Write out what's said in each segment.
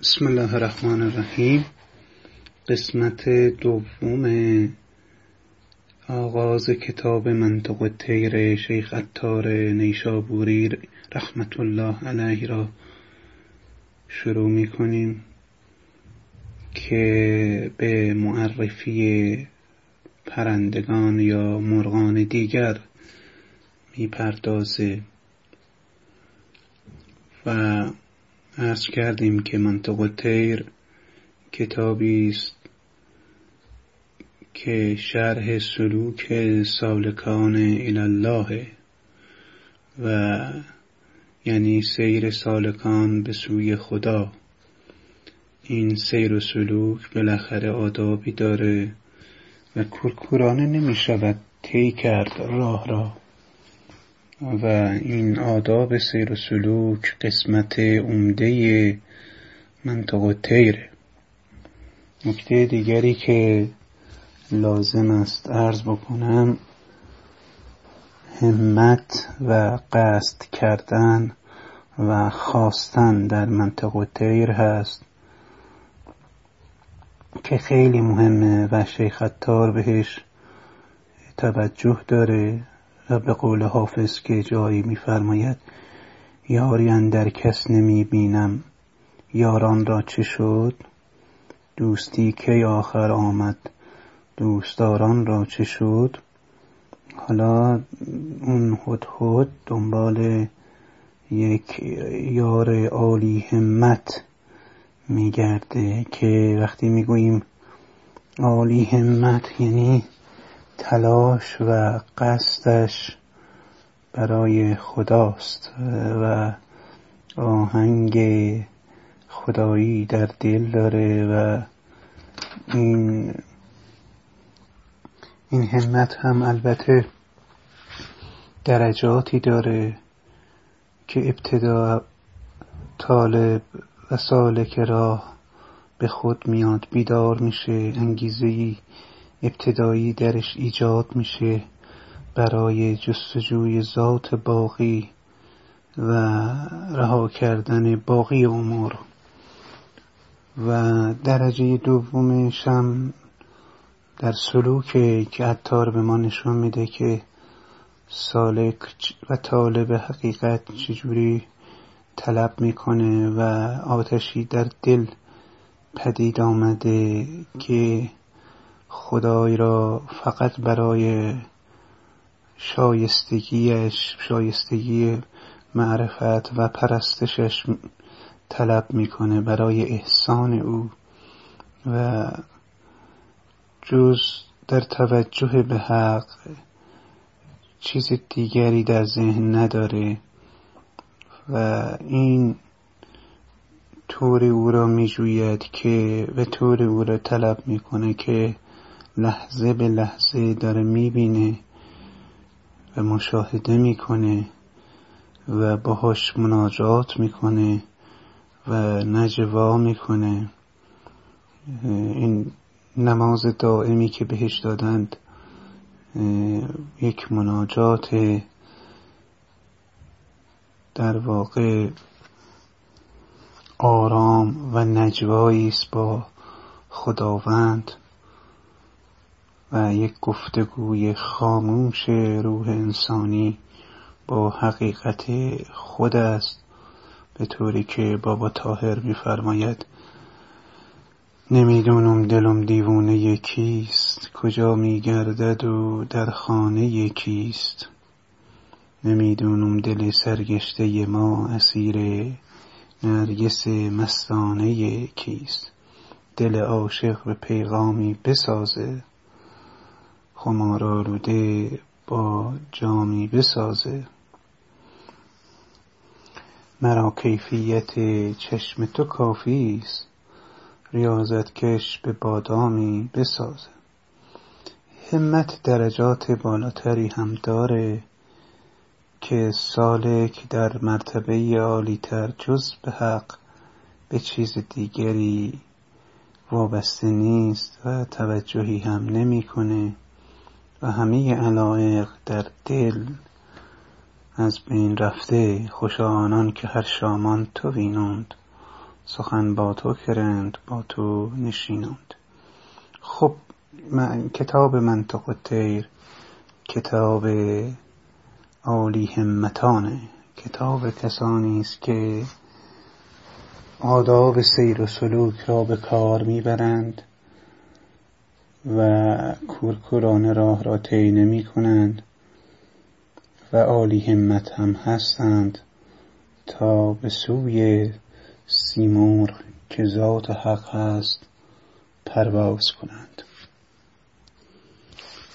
بسم الله الرحمن الرحیم. قسمت دوم آغاز کتاب منطق الطیر شیخ عطار نیشابوری رحمت الله علیه را شروع می کنیم که به معرفی پرندگان یا مرغان دیگر می‌پردازه. و عرض کردیم که منطق الطیر کتابی است که شرح سلوک سالکان الله و یعنی سیر سالکان به سوی خدا. این سیر و سلوک بالاخره آدابی داره و کورکورانه نمی شود طی کرد راه را. و این آداب سیر و سلوک قسمت عمده منطق تیره نکته دیگری که لازم است عرض بکنم همت و قصد کردن و خواستن در منطق تیر هست که خیلی مهمه و شیخ بهش توجه داره. و به قول حافظ که جایی میفرماید یاری اندر کس نمی بینم یاران را چه شد؟ دوستی کی آخر آمد؟ دوستداران را چه شد؟ حالا اون هدهد دنبال یک یار عالی همت میگرده که وقتی می‌گوییم عالی همت یعنی تلاش و قصدش برای خداست و آهنگ خدایی در دل داره و این این همت هم البته درجاتی داره که ابتدا طالب و سالک راه به خود میاد بیدار میشه انگیزه ابتدایی درش ایجاد میشه برای جستجوی ذات باقی و رها کردن باقی امور و درجه دومش هم در سلوک که عطار به ما نشون میده که سالک و طالب حقیقت چجوری طلب می‌کنه و آتشی در دل پدید آمده که خدای را فقط برای شایستگیش شایستگی معرفت و پرستشش طلب می‌کنه برای احسان او و جز در توجه به حق چیز دیگری در ذهن نداره و این طور او را میجوید که به طور او را طلب می‌کنه که لحظه به لحظه داره می‌بینه و مشاهده می‌کنه و باهاش مناجات می‌کنه و نجوا می‌کنه. این نماز دائمی که بهش دادند یک مناجات در واقع آرام و نجوایی است با خداوند. و یک گفتگوی خاموش روح انسانی با حقیقت خود است به طوری که بابا تاهر میفرماید نمی‌دونم دلم دیوونه یکیست کجا میگردد و در خانه یکیست نمی‌دونم دل سرگشته ما اسیر نرگس مستانه کیست. دل عاشق به پیغامی بسازه. خمارآلوده با جامی بسازه. مرا کیفیت چشم تو کافی است. ریاضت کش به بادامی بسازه. همت درجات بالاتری هم داره که سالک در مرتبه عالیتر جز به حق به چیز دیگری وابسته نیست و توجهی هم نمی‌کنه. و همه علایق در دل از بین رفته خوشا آنان که هر شامان تو وینند سخن با تو کرند با تو نشینند. خب من کتاب منطق الطیر کتاب عالی همتانه. کتاب کسانی است که آداب سیر و سلوک را به کار می‌برند. و کورکورانه راه را طی نمی کنند و عالی همت هم هستند تا به سوی سیمور که ذات حق هست پرواز کنند.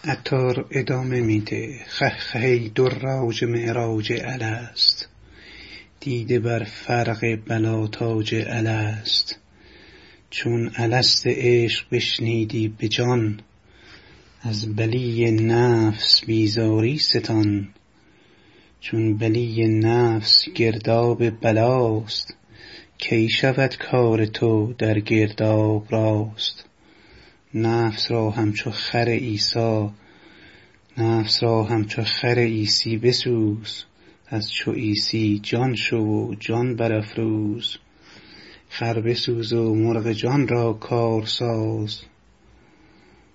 اتار ادامه میده. خهی دراج معراج است دیده بر فرق بلاتاج است چون الست عشق بشنیدی به جان از بلی نفس بیزاری ستان. چون بلی نفس گرداب بلاست کی شود کار تو در گرداب راست؟ نفس را همچو خر عیسی نفس را همچو خر عیسی بسوز از چو عیسی جان شو و جان برافروز. خر بسوز و مرغ جان را کار ساز.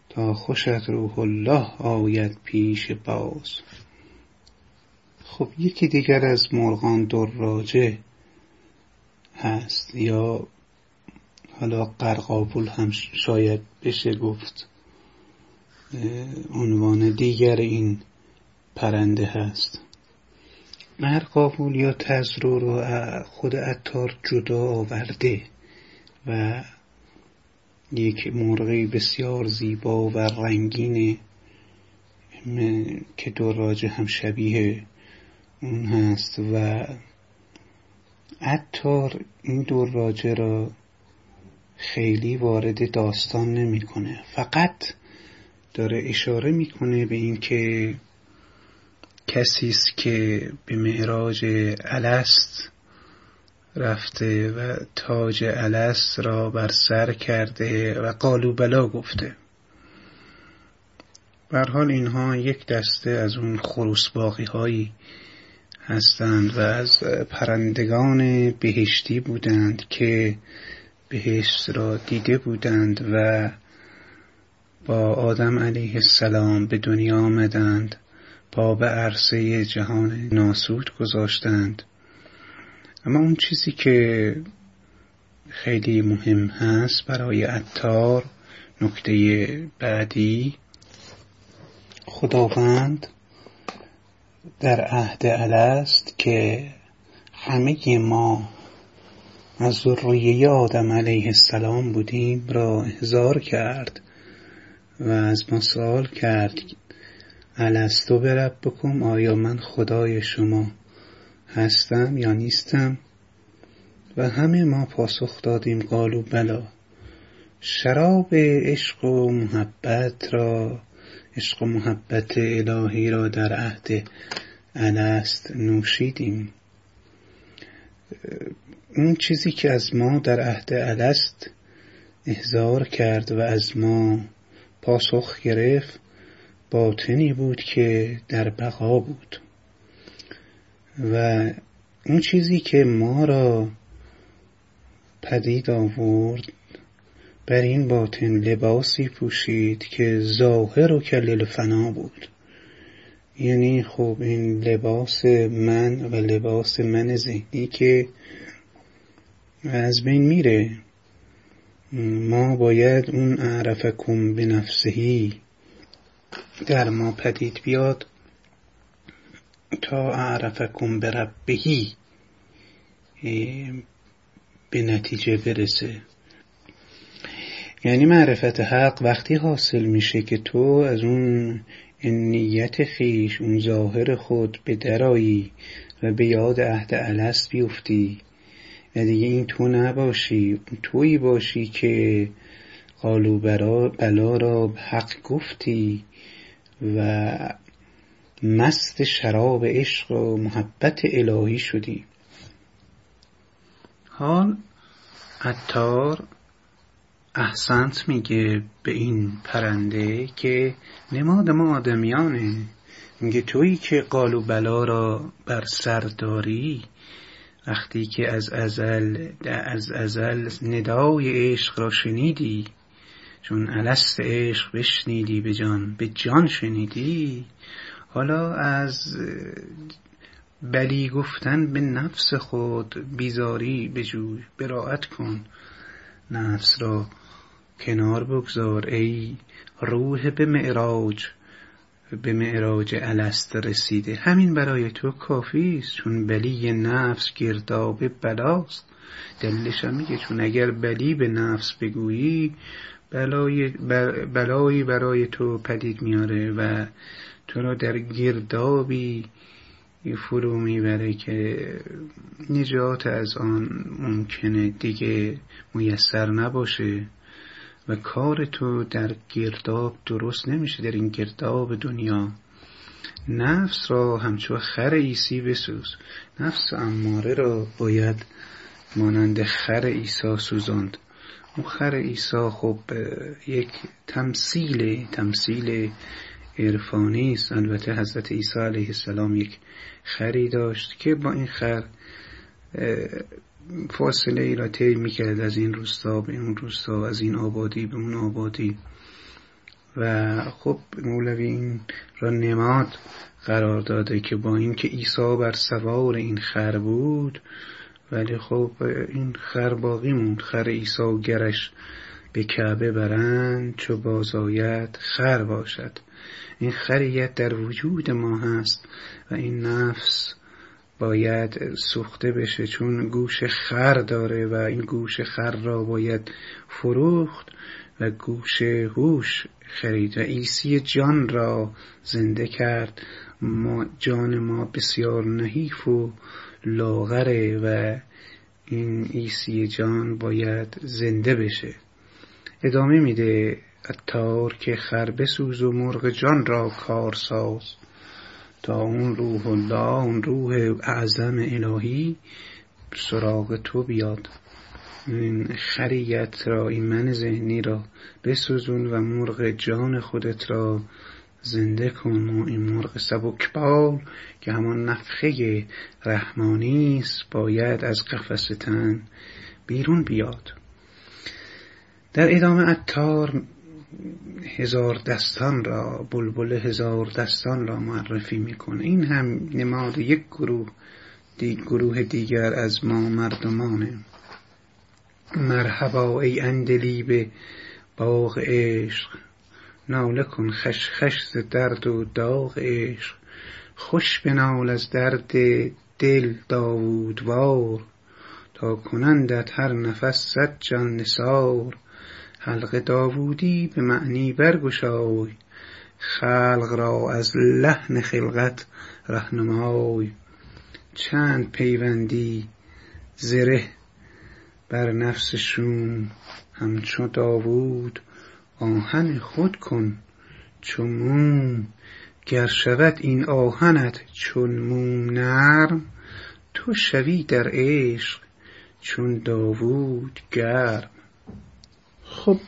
تا خوشت روح الله آید پیش باز. خب یکی دیگر از مرغان دراجه هست یا حالا قرقابول هم شاید بشه گفت. عنوان دیگر این پرنده هست. قرقابول یا تزرو رو خود اتار جدا آورده و یک مرغی بسیار زیبا و رنگینه که دراجه هم شبیه اون هست و اتار این دراجه را خیلی وارد داستان نمی‌کنه. فقط داره اشاره می‌کنه به اینکه کسی است که به معراج الست رفته و تاج الست را بر سر کرده و قالو بلا گفته. بر حال اینها یک دسته از اون خروس باقی هایی هستند و از پرندگان بهشتی بودند که بهشت را دیده بودند و با آدم علیه السلام به دنیا آمدند. پا به عرصه جهان ناسود گذاشتند. اما اون چیزی که خیلی مهم هست برای اتار نکته بعدی خداوند در عهد است که همه ما از ذریه آدم علیه السلام بودیم را احضار کرد و از ما سوال کرد الستو برب بکن آیا من خدای شما هستم یا نیستم؟ و همه ما پاسخ دادیم قالو بلا. شراب عشق و محبت را عشق و محبت الهی را در عهد الست نوشیدیم. اون چیزی که از ما در عهد الست احضار کرد و از ما پاسخ گرفت باطنی بود که در بقا بود. و اون چیزی که ما را پدید آورد بر این باطن لباسی پوشید که ظاهر و کلل فنا بود. یعنی خب این لباس من و لباس من ذهنی که از بین میره ما باید اون اعرفکم به نفسهی در ما پدید بیاد تا اعرفکم به ربهی به نتیجه برسه. یعنی معرفت حق وقتی حاصل میشه که تو از اون نیت خیش اون ظاهر خود به درایی و به یاد عهد الست بیفتی. و دیگه این تو نباشی تویی باشی که قالو بلا را حق گفتی. و مست شراب عشق و محبت الهی شدی. حال عطار احسنت میگه به این پرنده که نماد ما آدمیانه. میگه تویی که قالو بلا را بر سر داری وقتی که از ازل از ازل ندای عشق را شنیدی. چون الست عشق بشنیدی به جان به جان شنیدی حالا از بلی گفتن به نفس خود بیزاری بجوی براعت کن نفس را کنار بگذار ای روح به معراج به معراج الست رسیده. همین برای تو کافی است چون بلی نفس گرداب بلاست. دلش میگه چون اگر بلی به نفس بگویی بلای بلایی برای تو پدید میاره و تو را در گردابی فرو می‌بره که نجات از آن ممکنه دیگه میسر نباشه و کار تو در گرداب درست نمیشه در این گرداب دنیا. نفس را همچون خر ایسی بسوز. نفس اماره را باید مانند خر ایسا سوزاند. خر ایسا خب یک تمثیل تمثیل عرفانی است. البته حضرت عیسی علیه السلام یک خری داشت که با این خر فاصله ای را طی می‌کرد از این روستا به اون روستا از این آبادی به اون آبادی. و خب مولوی این را نماد قرار داده که با اینکه عیسی بر سوار این خر بود ولی خب این خر باقی موند. خر عیسی گرش به کعبه برند چو بازاید خر باشد. این خریت در وجود ما هست و این نفس باید سوخته بشه چون گوش خر داره و این گوش خر را باید فروخت و گوش هوش خرید. و عیسی جان را زنده کرد. ما جان ما بسیار نحیف و لاغره و این عیسی جان باید زنده بشه. ادامه میده اتار که خر بسوز و مرغ جان را کار ساز. تا اون روح الله اون روح اعظم الهی سراغ تو بیاد. این خریت را این من ذهنی را بسوزون و مرغ جان خودت را زنده کن و این مرغ سبکبال که همان نفخه رحمانی است باید از قفس تن بیرون بیاد. در ادامه اتار هزار دستان را بلبل هزار دستان را معرفی می‌کنه. این هم نماد یک گروه دی گروه دیگر از ما مردمانه. مرحبا ای اندلی به باغ عشق. ناله کن خش خش ز درد و داغ عشق. خوش بنال از درد دل داوودوار تا کنندت هر نفس صد جان نثار. حلق داوودی به معنی برگشای. خلق را از لحن خلقت رهنمای. چند پیوندی زره بر نفسشون همچو داوود. آهن خود کن چو موم. گر شود این آهنت چون موم نرم تو شوی در عشق چون داوود گرم. خب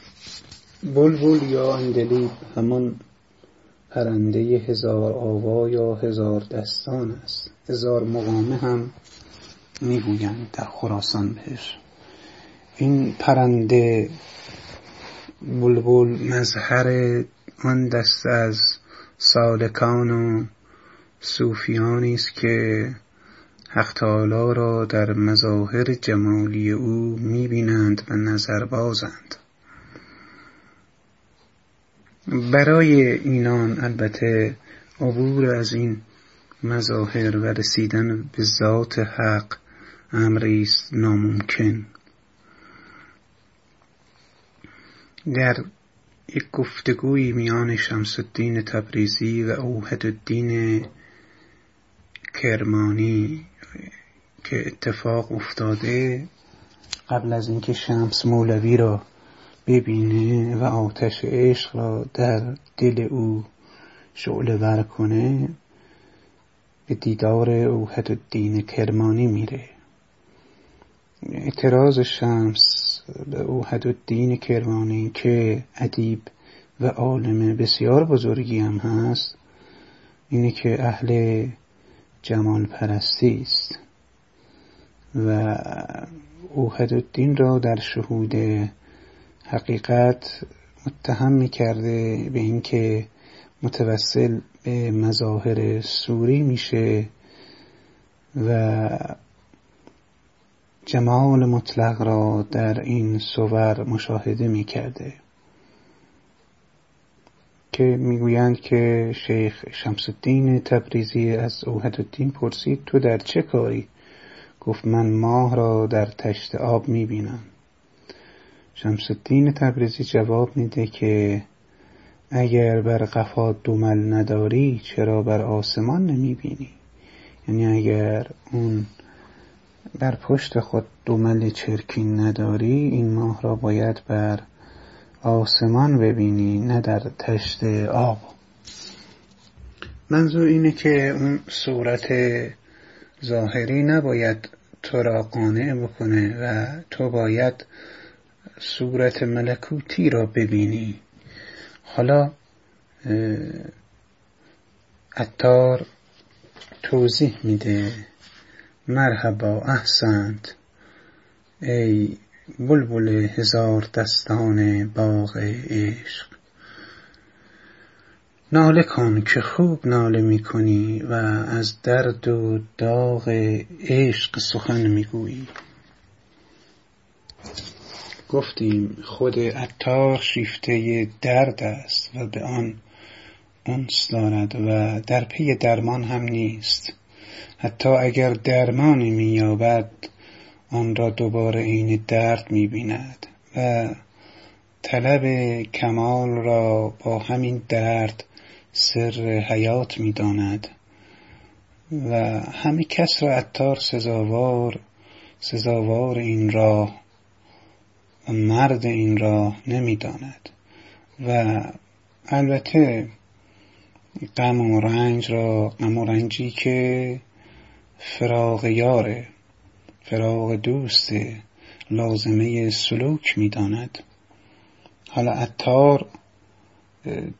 بلبل یا اندلیب همان پرنده هزار آوا یا هزار دستان است. هزار مقامه هم می‌گویند در خراسان بهش. این پرنده بلبل مظهر آن دست از سالکان و صوفیانی است که حق تعالی را در مظاهر جمالی او می‌بینند و نظربازند برای اینان البته عبور از این مظاهر و رسیدن به ذات حق امری است ناممکن. در یک گفتگوی میان شمس الدین تبریزی و اوحد الدین کرمانی که اتفاق افتاده قبل از اینکه شمس مولوی را ببینه و آتش عشق را در دل او شعله ور کنه به دیدار اوحد الدین کرمانی میره. اعتراض شمس به اوحد الدین کرمانی که ادیب و عالم بسیار بزرگی هم هست اینه که اهل جمال پرستی است. و اوهد الدین را در شهود حقیقت متهم می کرده به اینکه متوسل به مظاهر سوری میشه و جمال مطلق را در این صور مشاهده می کرده که می‌گویند که شیخ شمس الدین تبریزی از اوهد الدین پرسید تو در چه کاری؟ گفت من ماه را در تشت آب می‌بینم. شمس الدین تبریزی جواب میده که اگر بر قفا دومل نداری چرا بر آسمان نمی‌بینی؟ یعنی اگر اون بر پشت خود دومل چرکین نداری این ماه را باید بر آسمان ببینی نه در تشت آب. منظور اینه که اون صورت ظاهری نباید تو را قانع بکنه و تو باید صورت ملکوتی را ببینی. حالا اتار توضیح میده. مرحبا احسنت. ای بلبل هزار دستان باغ عشق. ناله کن که خوب ناله می‌کنی و از درد و داغ عشق سخن می‌گویی گفتیم خود عطار شیفته درد است و به آن انس دارد و در پی درمان هم نیست. حتی اگر درمانی مییابد آن را دوباره عین درد می‌بیند و طلب کمال را با همین درد سر حیات می‌داند و همه کس را عطار سزاوار سزاوار این راه و مرد این راه نمی‌داند و البته غم و رنج را غم و رنجی که فراغ یاره فراغ دوست لازمه سلوک می‌داند. حالا اتار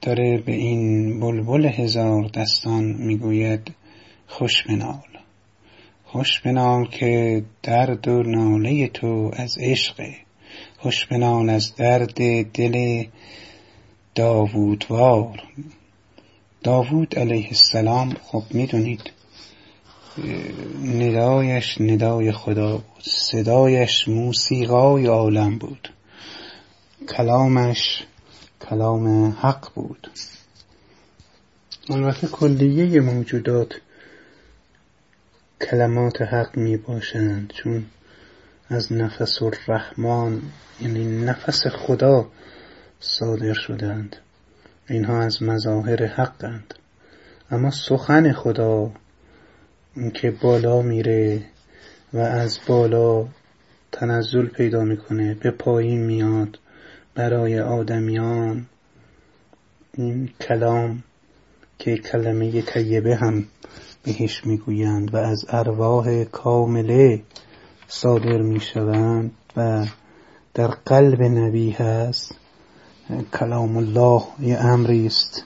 داره به این بلبل هزار دستان می‌گوید خوش بنال خوش بنال که درد و ناله تو از عشق خوش بنال از درد دل داوودوار. داوود علیه السلام خب می‌دونید ندایش ندای خدا بود. صدایش موسیقای عالم بود. کلامش کلام حق بود. البته کلیه موجودات کلمات حق می باشند چون از نفس الرحمن یعنی نفس خدا صادر شدند. اینها از مظاهر حقند. اما سخن خدا که بالا میره و از بالا تنزل پیدا می‌کنه به پایین میاد برای آدمیان. این کلام که کلمه طیبه هم بهش می‌گویند و از ارواح کامله صادر می‌شوند و در قلب نبی هست. کلام الله یه امری است.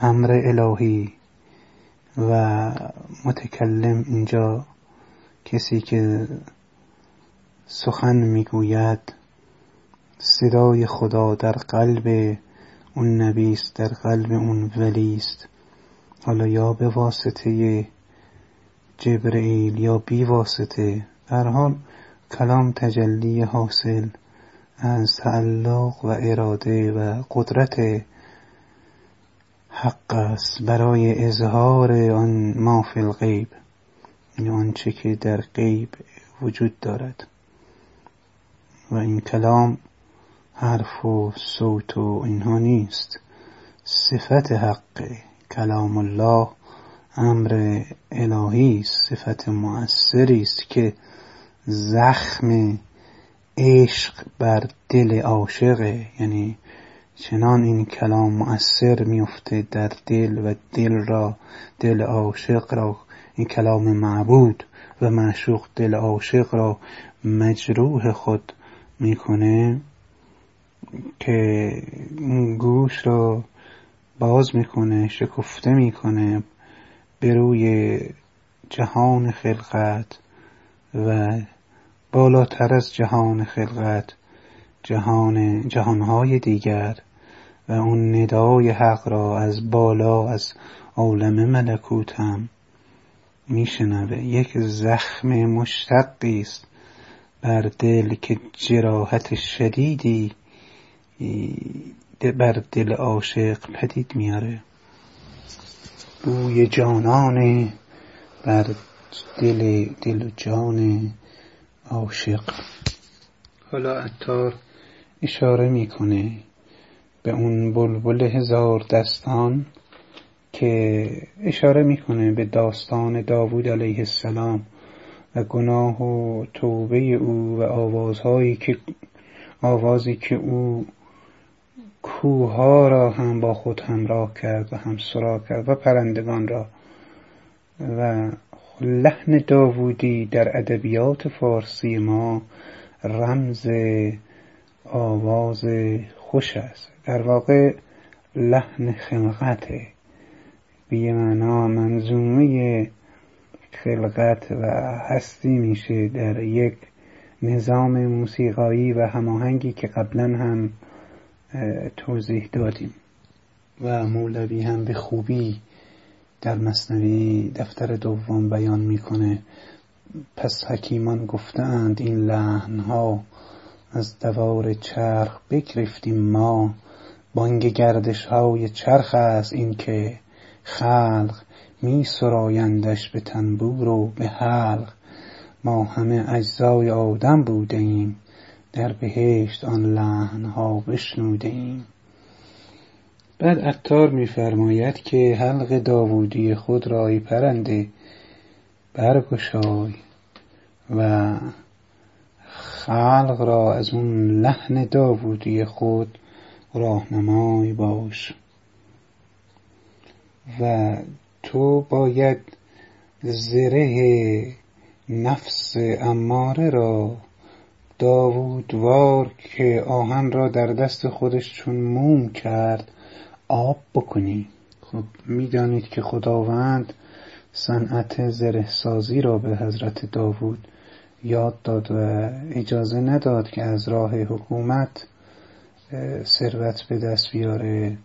امر الهی. و متکلم اینجا کسی که سخن می‌گوید صدای خدا در قلب اون نبی است در قلب اون ولی است حالا یا به واسطه جبرئیل یا بی واسطه. در حال کلام تجلی حاصل از تعلق و اراده و قدرت حق است برای اظهار آن ما فی الغیب یعنی آنچه که در غیب وجود دارد. و این کلام حرف و صوت و اینها نیست. صفت حق کلام الله امر الهی است صفت مؤثری است که زخم عشق بر دل عاشقه یعنی چنان این کلام مؤثر میفته در دل و دل را دل عاشق را. این کلام معبود و معشوق دل عاشق را مجروح خود می‌کنه که گوش را باز می‌کنه شکفته می‌کنه به روی جهان خلقت و بالاتر از جهان خلقت. جهان جهانهای دیگر و اون ندای حق را از بالا از عالم ملکوت هم میشنوه. یک زخم مشتقی است بر دل که جراحت شدیدی بر دل عاشق پدید میاره بوی جانان بر دل دل و جان عاشق. حالا عطار اشاره می‌کنه به اون بلبل هزار دستان که اشاره می‌کنه به داستان داوود علیه السلام و گناه و توبه او و آوازهایی که آوازی که او کوها را هم با خود همراه کرد و هم سرا کرد و پرندگان را. و لحن داوودی در ادبیات فارسی ما رمز آواز خوش است. در واقع لحن خلقته به معنا منظومه خلقت و هستی میشه در یک نظام موسیقایی و هماهنگی که قبلا هم توضیح دادیم. و مولوی هم به خوبی در مصنوی دفتر دوم بیان می‌کنه. پس حکیمان گفتند این لحنها از دوار چرخ بگرفتیم ما. بانگ گردش های چرخ است این که خلق می سرایندش به تنبور و به حلق. ما همه اجزای آدم بوده ایم در بهشت آن لحنها بشنوده ایم بعد عطار میفرماید که حلق داوودی خود را پرنده برگشای و خلق را از اون لحن داوودی خود راهنمای باش. و تو باید زره نفس اماره را داوودوار که آهن را در دست خودش چون موم کرد آب بکنی. خب می‌دانید که خداوند صنعت زره سازی را به حضرت داوود یاد داد و اجازه نداد که از راه حکومت ثروت به دست بیاره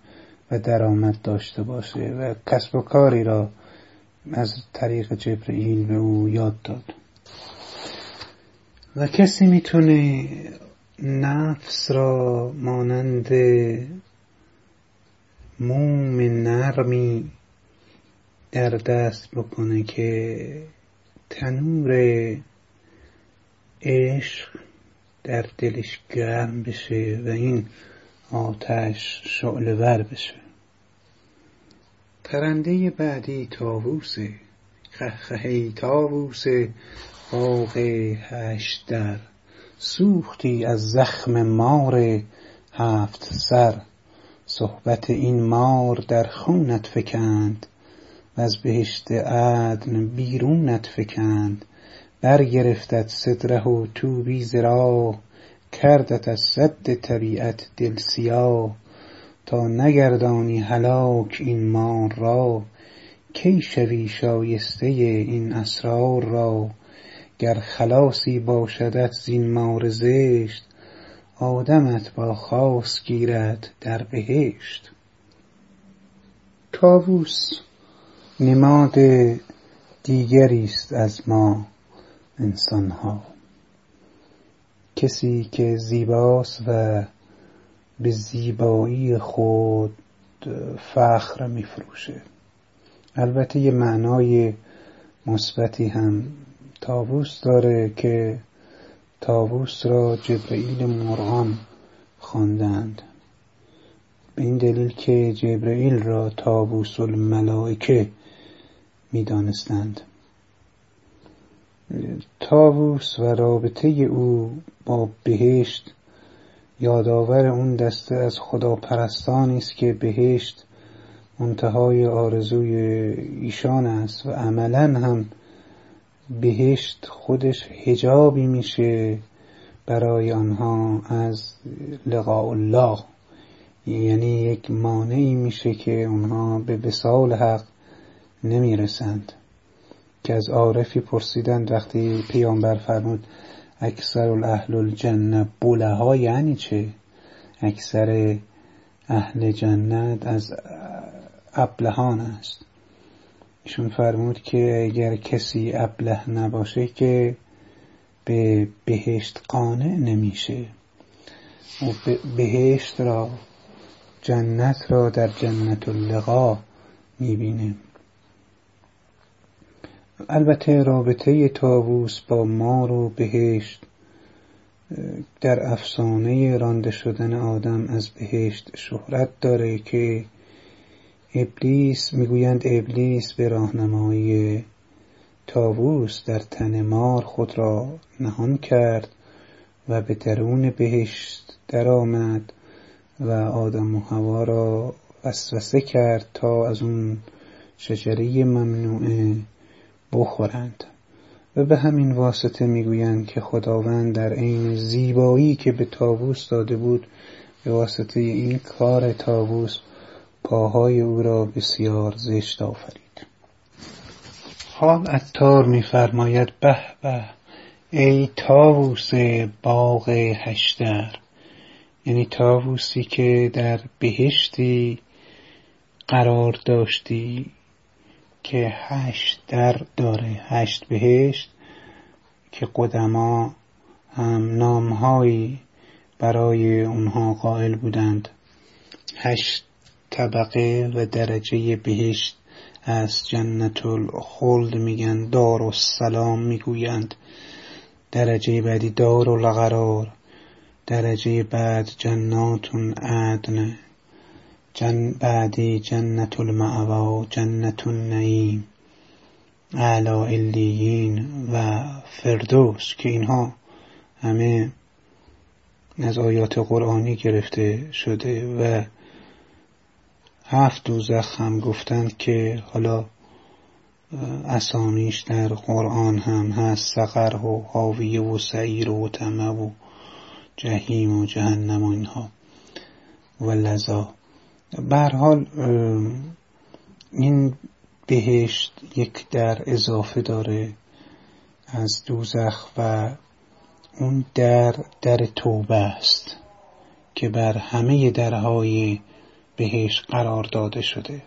و درآمد داشته باشه و کسب و کاری را از طریق جبرئیل به او یاد داد. و کسی می‌تونه نفس را مانند موم نرمی در دست بکنه که تنور عشق در دلش گرم بشه و این آتش شعله ور بشه. پرنده بعدی تاووسه خهخهی تاووسه باغ هشت در. سوختی از زخم مار هفت سر. صحبت این مار در خونت فکند از بهشت عدن بیرونت فکند. برگرفتت صدره و طوبی ز راه کردت از سد طبیعت دل سیاه تا نگردانی هلاک این مار را کی شوی شایسته این اسرار را؟ گر خلاصی باشدت زین مار زشت آدمت با خاص گیرد در بهشت. طاووس نماد دیگری است از ما. انسانها. کسی که زیباست و به زیبایی خود فخر میفروشه. البته یه معنای مثبتی هم طاووس داره که طاووس را جبرئیل مرغان خواندند. به این دلیل که جبرئیل را طاووس الملائکه می‌دانستند. طاووس و رابطه او با بهشت یادآور اون دسته از خداپرستانی است که بهشت منتهای آرزوی ایشان است و عملا هم بهشت خودش حجابی میشه برای آنها از لقاء الله. یعنی یک مانعی میشه که اونها به وصال حق نمی‌رسند. که از عارفی پرسیدند وقتی پیامبر فرمود اکثر الاهل الجنه بوله یعنی چه؟ اکثر اهل جنت از ابلهان است. ایشون فرمود که اگر کسی ابله نباشه که به بهشت قانع نمیشه. و بهشت را جنت را در جنت اللقا می‌بینه. البته رابطه تاووس با مار و بهشت در افسانه رانده شدن آدم از بهشت شهرت داره که ابلیس می‌گویند ابلیس به راهنمایی تاووس در تن مار خود را نهان کرد و به درون بهشت درآمد و آدم و هوا را وسوسه کرد تا از اون شجره ممنوعه. بخورند. و به همین واسطه می‌گویند که خداوند در عین زیبایی که به تاووس داده بود به واسطه این کار تاووس پاهای او را بسیار زشت آفرید. حال اتار میفرماید به به ای تاووس باغ هشتر یعنی تاووسی که در بهشتی قرار داشتی. که هشت در داره هشت بهشت که قدما هم نامهایی برای اونها قائل بودند. هشت طبقه و درجه بهشت از جنت الخلد میگن دار و سلام می‌گویند. درجه بعدی دار و لغرار درجه بعد جنات عدن. جن بعدی جنت المعوا جنت النعیم. اعلا الیین و فردوس که اینها همه از آیات قرآنی گرفته شده و هفت دوزخ هم گفتند که حالا اسامیش در قرآن هم هست سقر و حاویه و سعیر و تمه و جهیم و جهنم و اینها. و لذا حال این بهشت یک در اضافه داره از دوزخ و اون در در توبه است که بر همه درهای بهش قرار داده شده.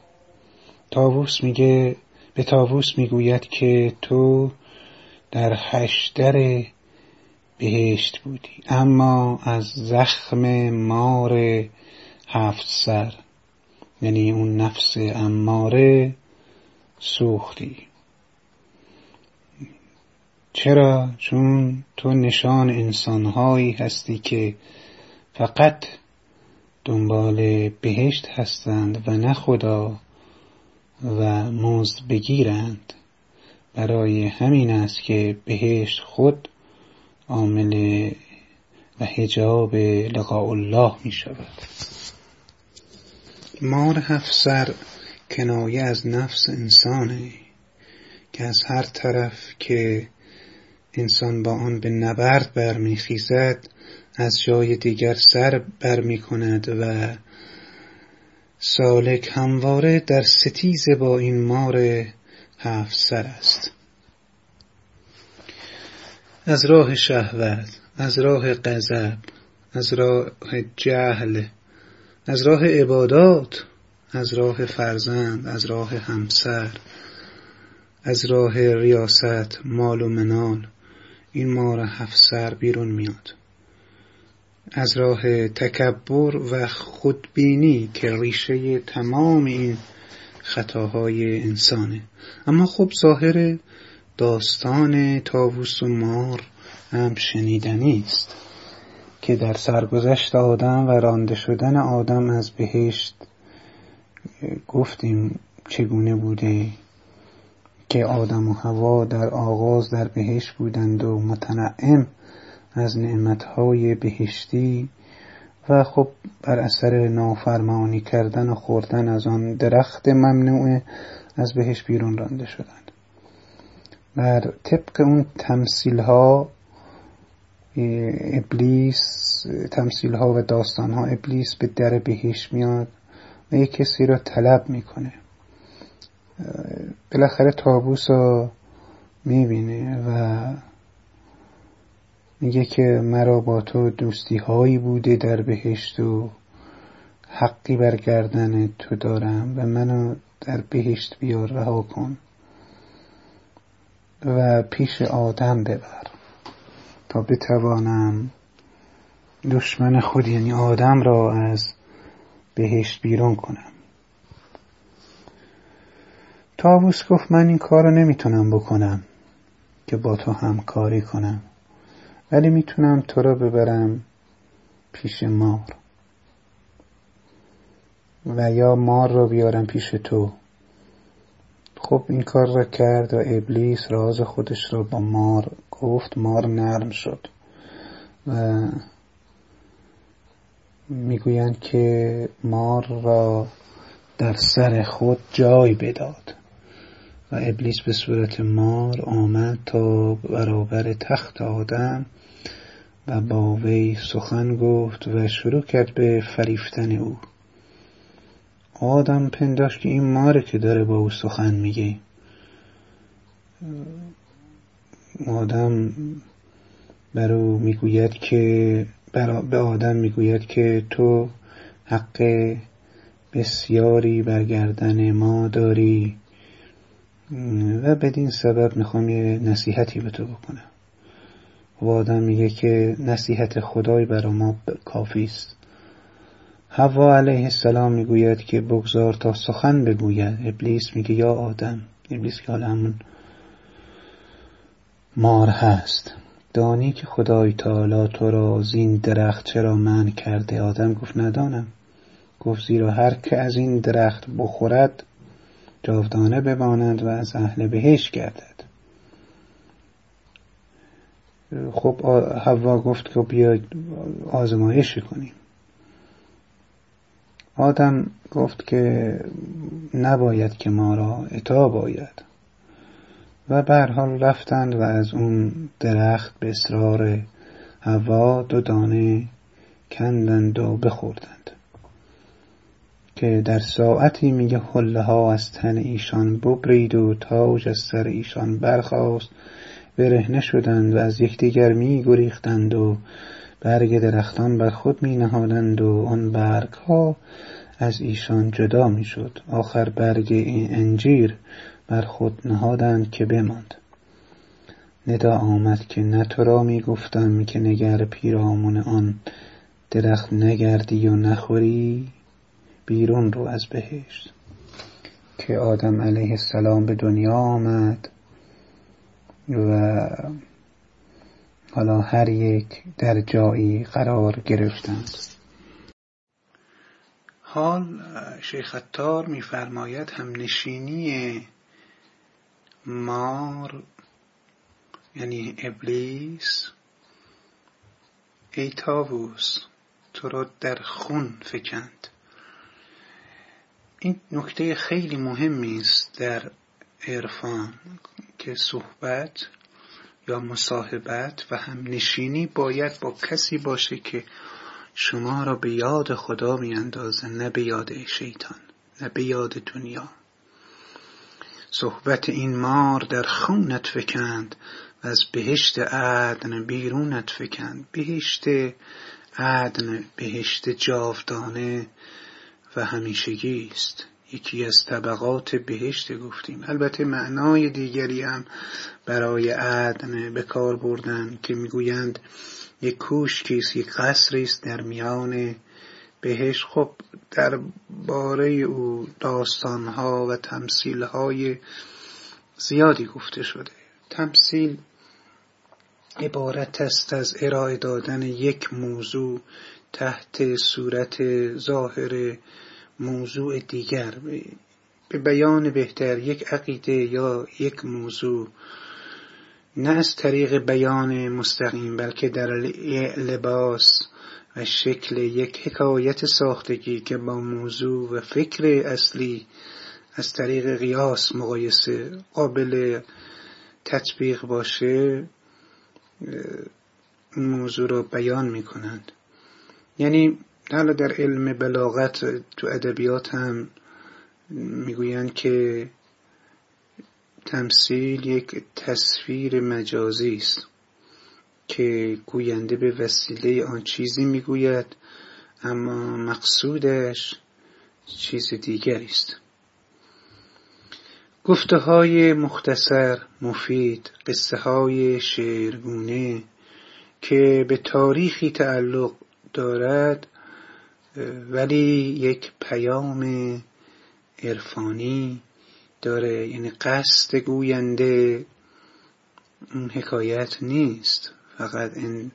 تاووس میگه به تاووس می‌گوید که تو در هشتر بهشت بودی اما از زخم مار هفت سر. یعنی اون نفس اماره سوختی. چرا؟ چون تو نشان انسانهایی هستی که فقط دنبال بهشت هستند و نه خدا و مزد بگیرند. برای همین است که بهشت خود عامل و حجاب لقاء الله می شود مار هفت سر کنایه از نفس انسانه که از هر طرف که انسان با آن به نبرد برمیخیزد از جای دیگر سر برمی کند و سالک همواره در ستیز با این مار هفت سر است. از راه شهوت از راه غضب از راه جهل از راه عبادات از راه فرزند از راه همسر از راه ریاست مال و منال این مار هفت سر بیرون میاد. از راه تکبر و خودبینی که ریشه تمام این خطاهای انسانه. اما خب ظاهر داستان تاووس و مار هم شنیدنی است. که در سرگذشت آدم و رانده شدن آدم از بهشت گفتیم چگونه بوده که آدم و هوا در آغاز در بهشت بودند و متنعم از نعمتهای بهشتی و خب بر اثر نافرمانی کردن و خوردن از آن درخت ممنوع از بهش بیرون رانده شدند. بر طبق اون تمثیل ها ابلیس تمثیل ها و داستان ها ابلیس به در بهش میاد و یک کسی را طلب می‌کنه. بالاخره تابوس رو می‌بینه و میگه که مرا با تو دوستی هایی بوده در بهشت و حقی بر گردن تو دارم و منو در بهشت بیار رها کن و پیش آدم ببر. تا بتوانم دشمن خود یعنی آدم را از بهشت بیرون کنم. تابوس گفت من این کار رو نمی‌تونم بکنم که با تو همکاری کنم ولی می‌تونم تو را ببرم پیش مار. و یا مار را بیارم پیش تو. خب این کار را کرد و ابلیس راز خودش را با مار گفت مار نرم شد. و می‌گویند که مار را در سر خود جای بداد و ابلیس به صورت مار آمد تا برابر تخت آدم و با وی سخن گفت و شروع کرد به فریفتن او. آدم پنداشت که این ماره که داره با او سخن میگه. آدم بر او می‌گوید که به آدم می‌گوید که تو حق بسیاری برگردن ما داری. و بدین سبب می‌خوام یه نصیحتی به تو بکنم. و آدم میگه که نصیحت خدای برای ما کافی است. حوا علیه السلام می‌گوید که بگذار تا سخن بگوید. ابلیس میگه یا آدم ابلیس که حالا همون مار هست. دانی که خدای تعالی تو را زین درخت چرا من کرده؟ آدم گفت ندانم. گفت زیرا هر که از این درخت بخورد جاودانه بماند و از اهل بهش گردد. خب حوا گفت که بیاید آزمایش کنیم. آدم گفت که نباید که ما را اطاع باید و به حال رفتند و از اون درخت به اصرار هوا دو دانه کندند و بخوردند. که در ساعتی میگه حله ها از تن ایشان ببرید و تاج از سر ایشان برخاست. برهنه شدند و از یکدیگر می گریختند و برگ درختان بر خود می نهادند و آن برگ ها از ایشان جدا می شد آخر برگ این انجیر بر خود نهادند که بماند. ندا آمد که نه تو را می گفتم که نگر پیرامون آن درخت نگردی و نخوری بیرون رو از بهشت. که آدم علیه السلام به دنیا آمد و حالا هر یک در جایی قرار گرفتند. حال شیخ اتار میفرماید هم نشینی مار یعنی ابلیس. ای تاووس تو را در خون فکند. این نکته خیلی مهمی است در عرفان که صحبت یا مصاحبت و هم نشینی باید با کسی باشه که شما را به یاد خدا میاندازه نه به یاد شیطان نه به یاد دنیا. صحبت این مار در خونت فکند و از بهشت عدن بیرونت فکند. بهشت عدن بهشت جاودانه و همیشگی است. یکی از طبقات بهشت گفتیم. البته معنای دیگری هم برای عدن به کار بردن که می‌گویند یک کوشکی است یک قصری است در میان بهش خب در باره او داستانها و تمثیلهای زیادی گفته شده. تمثیل عبارت است از ارائه دادن یک موضوع تحت صورت ظاهر موضوع دیگر. به بیان بهتر یک عقیده یا یک موضوع نه از طریق بیان مستقیم بلکه در لباس و شکل یک حکایت ساختگی که با موضوع و فکر اصلی از طریق قیاس مقایسه قابل تطبیق باشه اون موضوع رو بیان می کنند یعنی حالا در علم بلاغت تو ادبیات هم می‌گویند که تمثیل یک تصویر مجازی است. که گوینده به وسیله آن چیزی می‌گوید اما مقصودش چیز دیگری است. گفته های مختصر مفید قصه های شعرگونه که به تاریخی تعلق دارد ولی یک پیام عرفانی داره یعنی قصد گوینده اون حکایت نیست. فقط این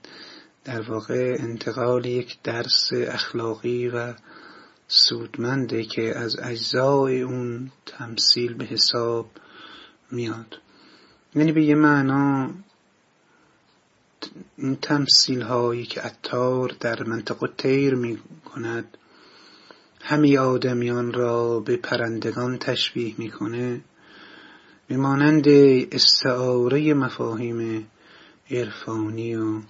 در واقع انتقال یک درس اخلاقی و سودمنده که از اجزای اون تمثیل به حساب میاد. یعنی به یه معنا این تمثیل هایی که اتار در منطقه تیر می کند همی آدمیان را به پرندگان تشبیه می‌کنه به مانند استعاره مفاهیم عرفانی و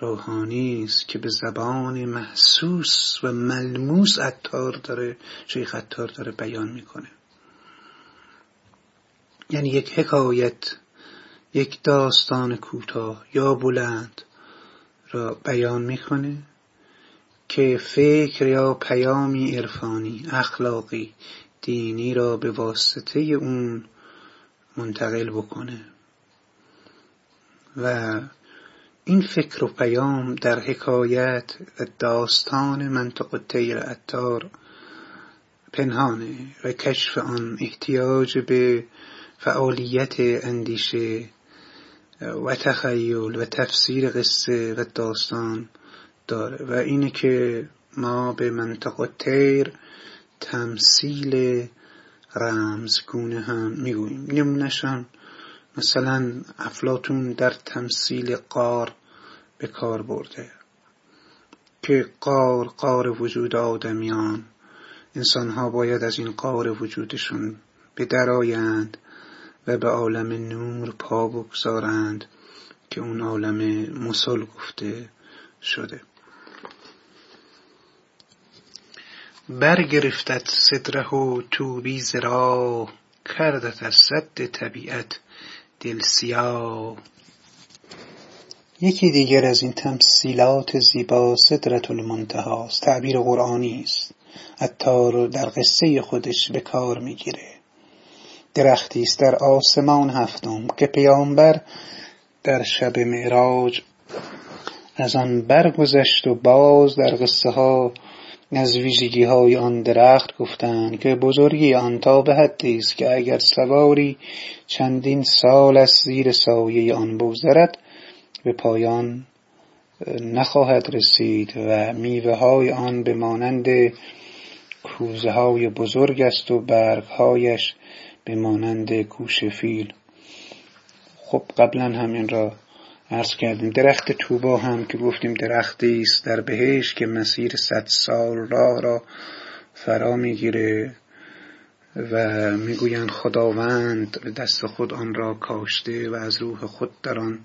روحانی است که به زبان محسوس و ملموس عطار داره شیخ عطار داره بیان می‌کنه. یعنی یک حکایت یک داستان کوتاه یا بلند را بیان می‌کنه که فکر یا پیامی عرفانی اخلاقی دینی را به واسطه اون منتقل بکنه. و این فکر و پیام در حکایت و داستان منطق تیر اتار پنهانه و کشف آن احتیاج به فعالیت اندیشه و تخیل و تفسیر قصه و داستان داره. و اینه که ما به منطق تیر تمثیل رمزگونه هم می‌گوییم. نمونشان مثلا افلاتون در تمثیل قار به کار برده. که قار قار وجود آدمیان. انسانها باید از این قار وجودشون به درآیند و به عالم نور پا بگذارند که اون عالم مسل گفته شده. برگرفتت صدره و توبی زرا کردت از صد طبیعت دل سیاه یکی دیگر از این تمثیلات زیبا صدرت المنتها است. تعبیر قرآنی است. عطار در قصه خودش به کار می‌گیره. درختی است در آسمان هفتم که پیامبر در شب معراج از آن برگذشت و باز در قصه ها از ویژگی های آن درخت گفتند که بزرگی آن تا به حدی است که اگر سواری چندین سال از زیر سایه آن بگذرد به پایان نخواهد رسید و میوه های آن به مانند کوزه های بزرگ است و برگ هایش به مانند گوش فیل. خب قبلا همین را عرض کردیم درخت توبا هم که گفتیم درختی است در بهش که مسیر صد سال راه را فرا می‌گیره و می‌گویند خداوند دست خود آن را کاشته و از روح خود در آن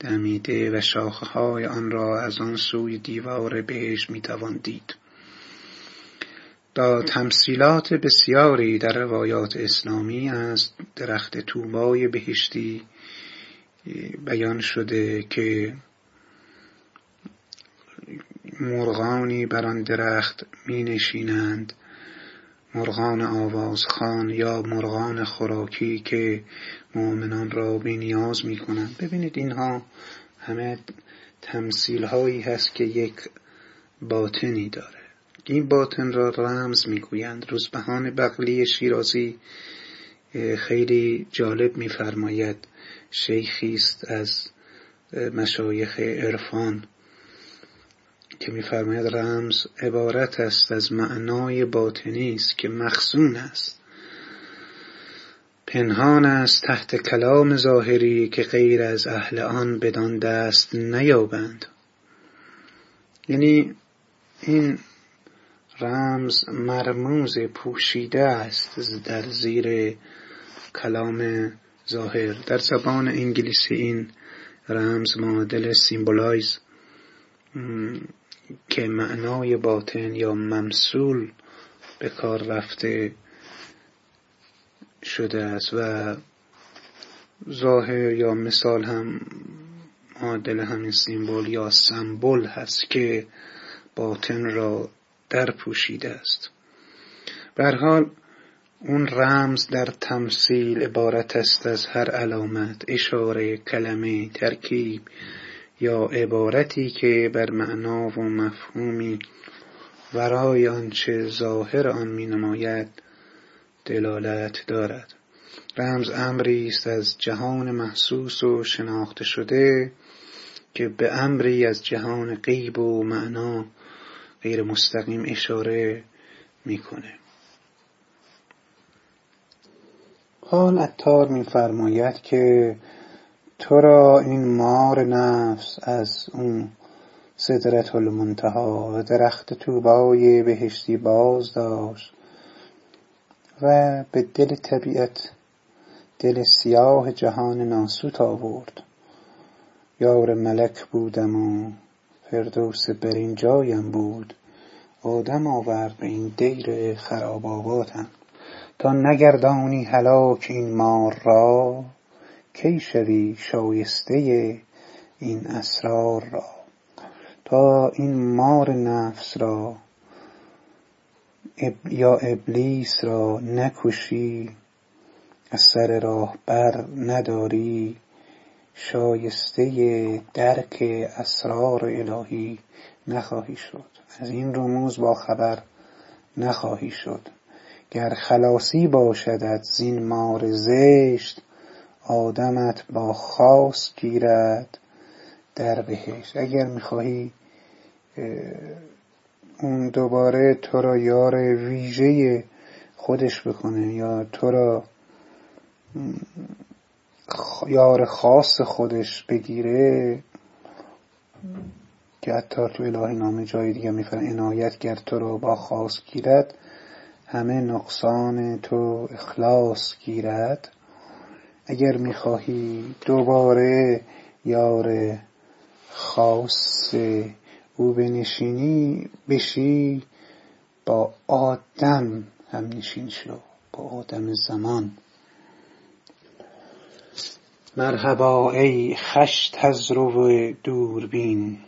دمیده و شاخه های آن را از آن سوی دیوار بهش می‌توان دید. دا تمثیلات بسیاری در روایات اسلامی از درخت توبای بهشتی بیان شده که مرغانی بر آن درخت می نشینند مرغان آوازخان یا مرغان خوراکی که مؤمنان را بی نیاز می کنند ببینید اینها همه تمثیل هایی هست که یک باطنی داره. این باطن را رمز می‌گویند. روزبهان بغلی شیرازی خیلی جالب میفرماید. شیخی است از مشایخ عرفان که میفرماید رمز عبارت است از معنای باطنی است که مخزون است. پنهان است تحت کلام ظاهری که غیر از اهل آن بدان دست نیابند. یعنی این رمز مرموز پوشیده است در زیر کلام ظاهر. در زبان انگلیسی این رمز معادل symbolize که معنای باطن یا ممثول به کار رفته شده است و ظاهر یا مثال هم معادل همین symbol یا سمبل هست که باطن را در پوشیده است. بر حال اون رمز در تمثیل عبارت است از هر علامت اشاره کلمه ترکیب یا عبارتی که بر معنا و مفهومی ورای آنچه ظاهر آن می نماید دلالت دارد. رمز امری است از جهان محسوس و شناخته شده که به امری از جهان غیب و معنا غیر مستقیم اشاره می‌کنه حال اتار میفرماید که تو را این مار نفس از اون صدرت المنتها و درخت توبای بهشتی باز داشت و به دل طبیعت دل سیاه جهان ناسوت آورد. یار ملک بودم و فردوس برین جایم بود. آدم آورد به این دیر خراب آبادم تا نگردانی هلاک این مار را؟ کی شوی شایسته این اسرار را؟ تا این مار نفس را یا ابلیس را نکشی از سر راه بر نداری شایسته درک اسرار الهی نخواهی شد. از این رموز با خبر نخواهی شد. گر خلاصی باشدت زین مار زشت آدمت با خاص گیرد در بهشت. اگر می‌خواهی اون دوباره تو را یار ویژه خودش بکنه یا تو را یار خاص خودش بگیره که حتی تو الهی نامه جای دیگه میفرن عنایت گر تو رو با خاص گیرد همه نقصان تو اخلاص گیرد. اگر می‌خواهی دوباره یار خاص او بنشینی بشی با آدم هم نشین شو با آدم زمان. مرحبا ای خوش تذرو دوربین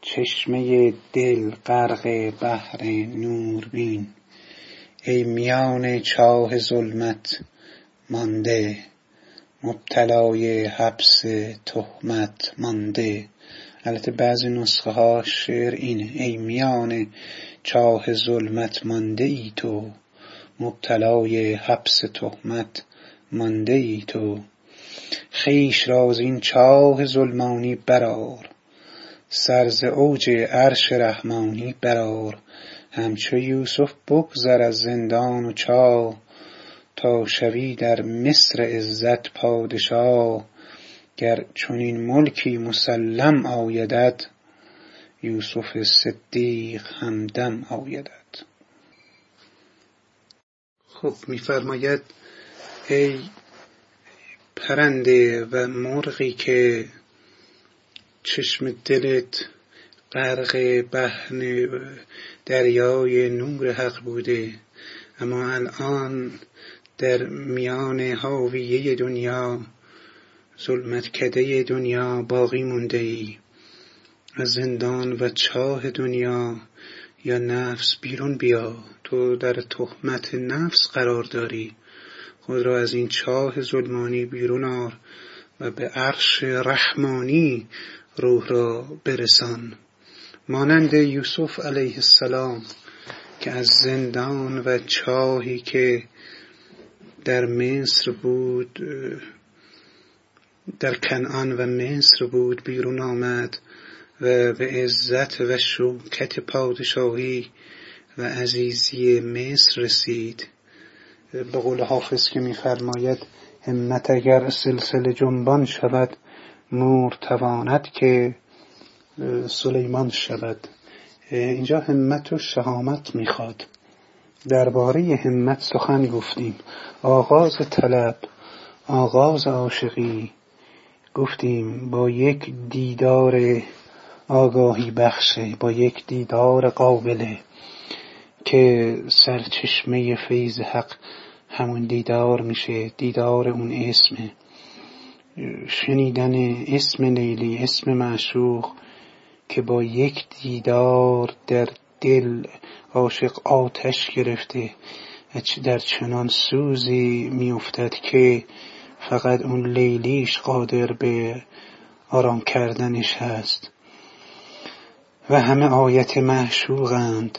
چشمه دل غرق بحر نوربین. ای میان چاه ظلمت مانده مبتلای حبس تهمت مانده. البته بعضی نسخه ها شعر اینه ای میان چاه ظلمت مانده ای تو مبتلای حبس تهمت مانده ای تو. خویش را زین چاه ظلمانی برآر سر ز اوج عرش رحمانی برآر. همچو یوسف بگذر از زندان و چاه تا شوی در مصر عزت پادشاه. گر چنین ملکی مسلم آیدت یوسف صدیق همدم آیدت. خب میفرماید ای پرنده و مرغی که چشم دلت غرق بحر دریای نور حق بوده. اما الان در میان حاویه دنیا ظلمت کده دنیا باقی مونده ای از زندان و چاه دنیا یا نفس بیرون بیا. تو در تهمت نفس قرار داری. خود را از این چاه ظلمانی بیرون آر و به عرش رحمانی روح را برسان. مانند یوسف علیه السلام که از زندان و چاهی که در مصر بود در کنعان و مصر بود بیرون آمد و به عزت و شوکت پادشاهی و عزیزی مصر رسید. به قول حافظ که میفرماید همت اگر سلسله جنبان شود نور تواند که سلیمان شود. اینجا همت و شهامت می‌خواد. درباره همت سخن گفتیم. آغاز طلب آغاز عاشقی. گفتیم با یک دیدار آگاهی بخشه با یک دیدار قابله. که سرچشمه فیض حق همون دیدار میشه دیدار اون اسمه. شنیدن اسم لیلی اسم معشوق که با یک دیدار در دل عاشق آتش گرفته در چنان سوزی میافتد که فقط اون لیلیش قادر به آرام کردنش هست. و همه آیت معشوقند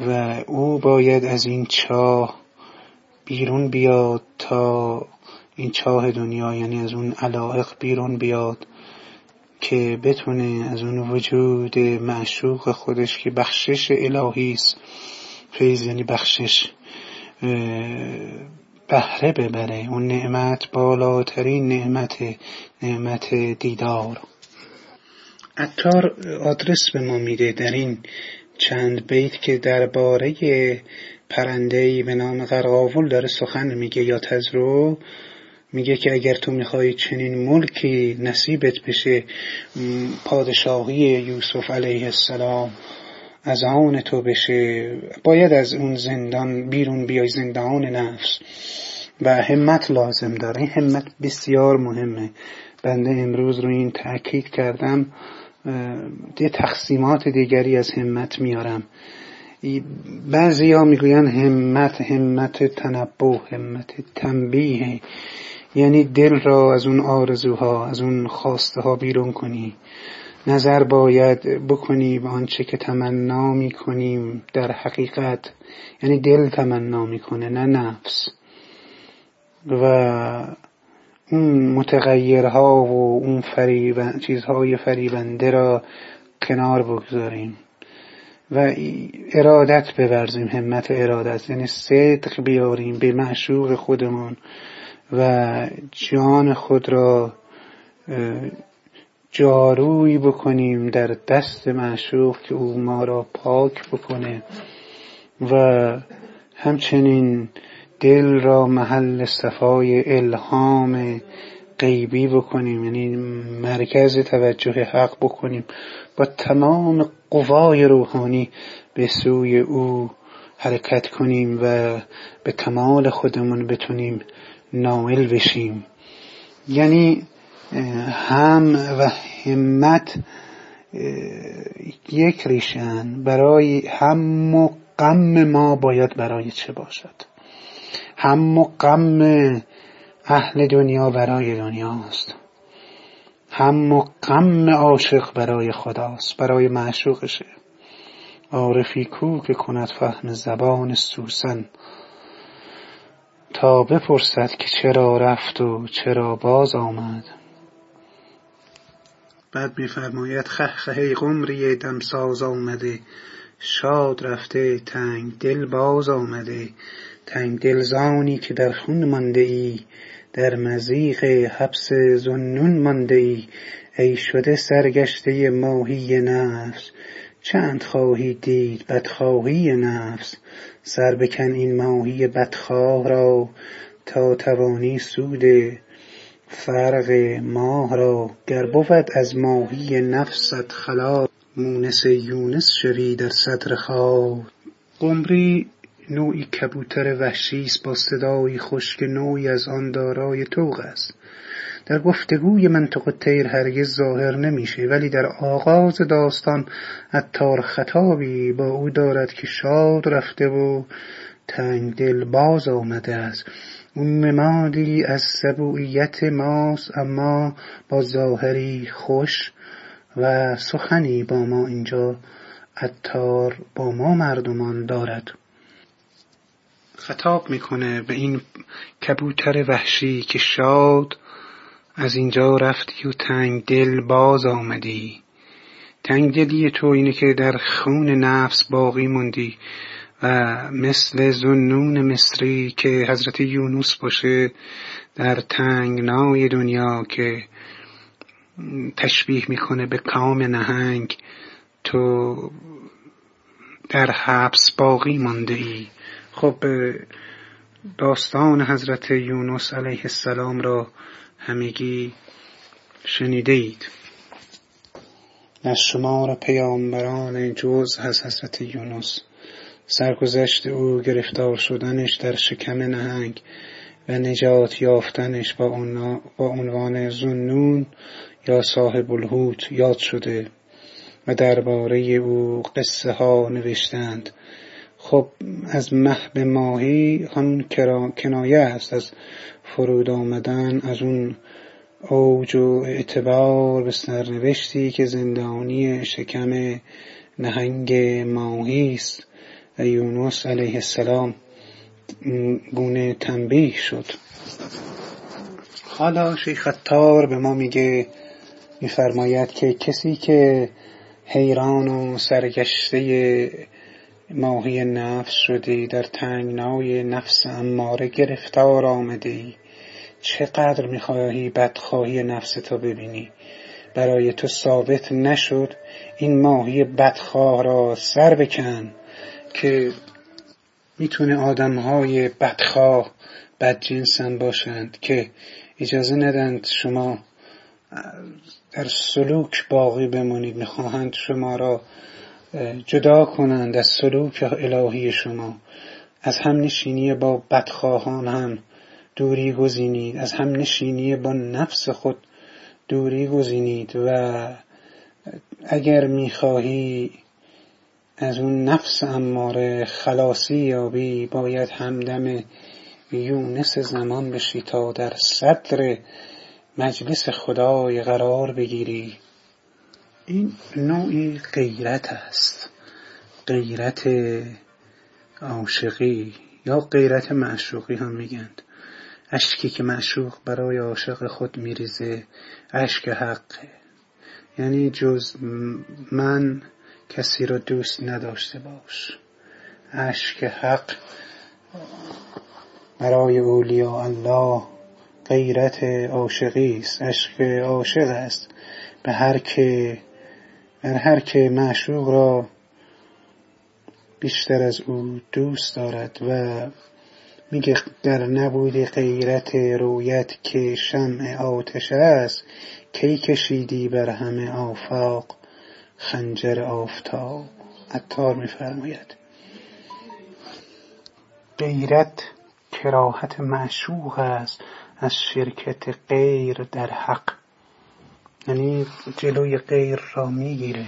و او باید از این چاه بیرون بیاد تا این چاه دنیا یعنی از اون علائق بیرون بیاد. که بتونه از اون وجود معشوق خودش که بخشش الهی است. فیض یعنی بخشش بهره ببره. اون نعمت بالاترین نعمت نعمت دیدار. عطار آدرس به ما میده در این چند بیت که درباره پرندهی به نام قرقاول داره سخن میگه. یا تزرو میگه که اگر تو می‌خوای چنین ملکی نصیبت بشه پادشاهی یوسف علیه السلام از آن تو بشه. باید از اون زندان بیرون بیای زندان نفس. و همت لازم داره. این همت بسیار مهمه. بنده امروز رو این تأکید کردم. یه تقسیمات دیگری از همت میارم. بعضی ها می‌گوین همت همت تنبه همت تنبیه. یعنی دل را از اون آرزوها از اون خواسته ها بیرون کنی. نظر باید بکنی به آنچه که تمنا می‌کنیم در حقیقت. یعنی دل تمنا می‌کنه نه نفس. و اون متغیرها و اون فریب چیزهای فریبنده را کنار بگذاریم. و ارادت بورزیم همت ارادت. یعنی صدق بیاریم به معشوق خودمون و جان خود را جاروی بکنیم در دست معشوق که او ما را پاک بکنه و همچنین دل را محل صفای الهام غیبی بکنیم یعنی مرکز توجه حق بکنیم با تمام قوای روحانی به سوی او حرکت کنیم و به کمال خودمون بتونیم نائل بشیم. یعنی هم و همت یک ریشن برای هم و غم ما باید برای چه باشد؟ هم و غم اهل دنیا برای دنیاست. هم و غم عاشق برای خداست برای معشوقشه. عارفی کو که کند فهم زبان سوسن. تا بپرسد که چرا رفت و چرا باز آمد. بعد میفرماید خه قمری دمساز آمده. شاد رفته تنگ دل باز آمده. تنگ دل زانی که در خون مانده ای در مزیق حبس ذوالنون مانده ای ای شده سرگشته ماهی نفس. چند خواهی دید بدخواهی نفس؟ سر بکن این ماهی بدخواه را تا توانی سود فرق ماه را. گر بود از ماهی نفست خلاص مونس یونس شوی در صدر خواب قمری نوعی کبوتر وحشی است با صدایی خوش که نوعی از آن دارای طوق است. در گفتگوی منطق الطیر هرگز ظاهر نمیشه ولی در آغاز داستان عطار خطابی با او دارد که شاد رفته و تنگ دل باز آمده است اون نمادی از سبوعیت ماست اما با ظاهری خوش و سخنی با ما اینجا عطار با ما مردمان دارد. خطاب می‌کنه به این کبوتر وحشی که شاد از اینجا رفتی و تنگ دل باز آمدی. تنگ دلی تو اینه که در خون نفس باقی موندی و مثل زنون مصری که حضرت یونس باشه در تنگنای دنیا که تشبیه می‌کنه به کام نهنگ تو در حبس باقی مانده ای خب داستان حضرت یونس علیه السلام را همگی شنیده اید شمار پیامبران جز از حضرت یونس. سرگذشت او گرفتار شدنش در شکم نهنگ و نجات یافتنش با عنوان زنون یا صاحب الهوت یاد شده و درباره او قصه ها نوشتند. خب از مه به ماهی هم کنایه است. از فرود آمدن از اون اوج و اعتبار به سرنوشتی که زندانی شکم نهنگ ماهی است. یونس علیه السلام گونه تنبیه شد. حالا شیخ اتار به ما میگه میفرماید که کسی که حیران و سرگشته ماهی نفس شدی در تنگنای نفس اماره گرفتار آمده چقدر می‌خواهی بدخواهی نفس تو ببینی؟ برای تو ثابت نشد این ماهی بدخواه را سر بکن که می‌تونه آدمهای بدخواه بدجنسن باشند که اجازه ندند شما در سلوک باقی بمانید می‌خواهند شما را جدا کنند از سلوک الهی شما. از هم نشینی با بدخواهان هم. دوری گزینید. از هم نشینی با نفس خود دوری گزینید. و اگر می‌خواهی از اون نفس اماره خلاصی یابی باید همدم یونس زمان بشی تا در صدر مجلس خدای قرار بگیری. این نوعی غیرت است. غیرت عاشقی یا غیرت معشوقی هم میگند. اشکی که معشوق برای عاشق خود میریزه اشک حقه یعنی جز من کسی را دوست نداشته باش. اشک حق برای اولیاء الله غیرت عاشقی است. عشق عاشق است. به هر که بر هر که معشوق را بیشتر از او دوست دارد و میگه در نبود غیرت رویت که شمع آتش است کی کشیدی بر همه آفاق خنجر آفتاب؟ عطار میفرماید. غیرت کراهت معشوق است از شرکت غیر در حق. یعنی جلوی غیر را می‌گیره.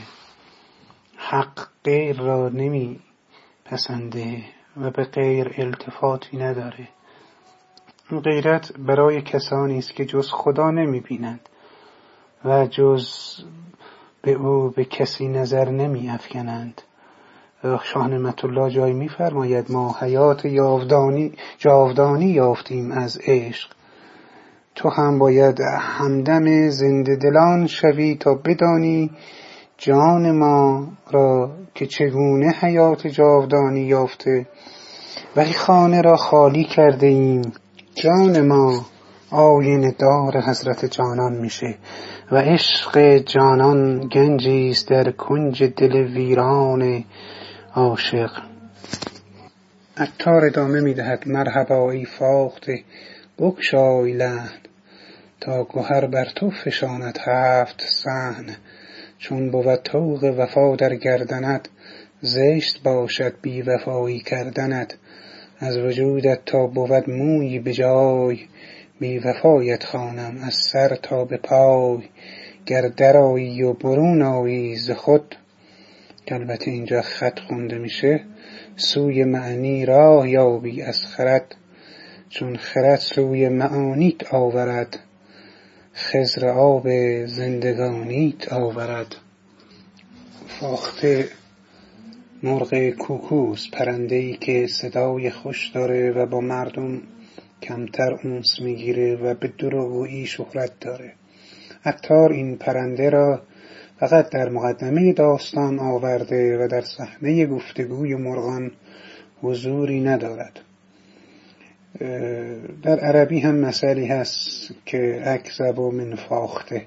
حق غیر را نمی پسنده و به غیر التفاتی نداره. غیرت برای کسانی است که جز خدا نمی بینند و جز به او به کسی نظر نمی افکنند شاه نعمت الله جای میفرماید ما حیات یاودانی جاودانی یافتیم از عشق. تو هم باید همدم زنده دلان شوی تا بدانی جان ما را که چگونه حیات جاودانی یافته ولی خانه را خالی کرده ایم. جان ما آینه دار حضرت جانان میشه و عشق جانان گنجی است در کنج دل ویران عاشق. عطار ادامه می‌دهد. مرحبا ای فاخته بگشای لحن تا گهر بر تو فشاند هفت صحن. چون بود طوق وفا در گردنت زشت باشد بی وفایی کردنت. از وجودت تا بود مویی به جای بی وفایت خوانم از سر تا به پای. گر درآیی و برون آیی ز خود البته اینجا خط خونده میشه سوی معنی راه یابی از خرد. چون خرد سوی معانیت آورد خضر آب زندگانیت آورد. فاخته مرغ کوکوست پرنده ای که صدای خوش داره و با مردم کمتر اونس می‌گیره و به دروغگویی شهرت داره. عطار این پرنده را فقط در مقدمه داستان آورده و در صحنه گفتگوی مرغان حضوری ندارد. در عربی هم مثالی هست که اکذب من فاخته.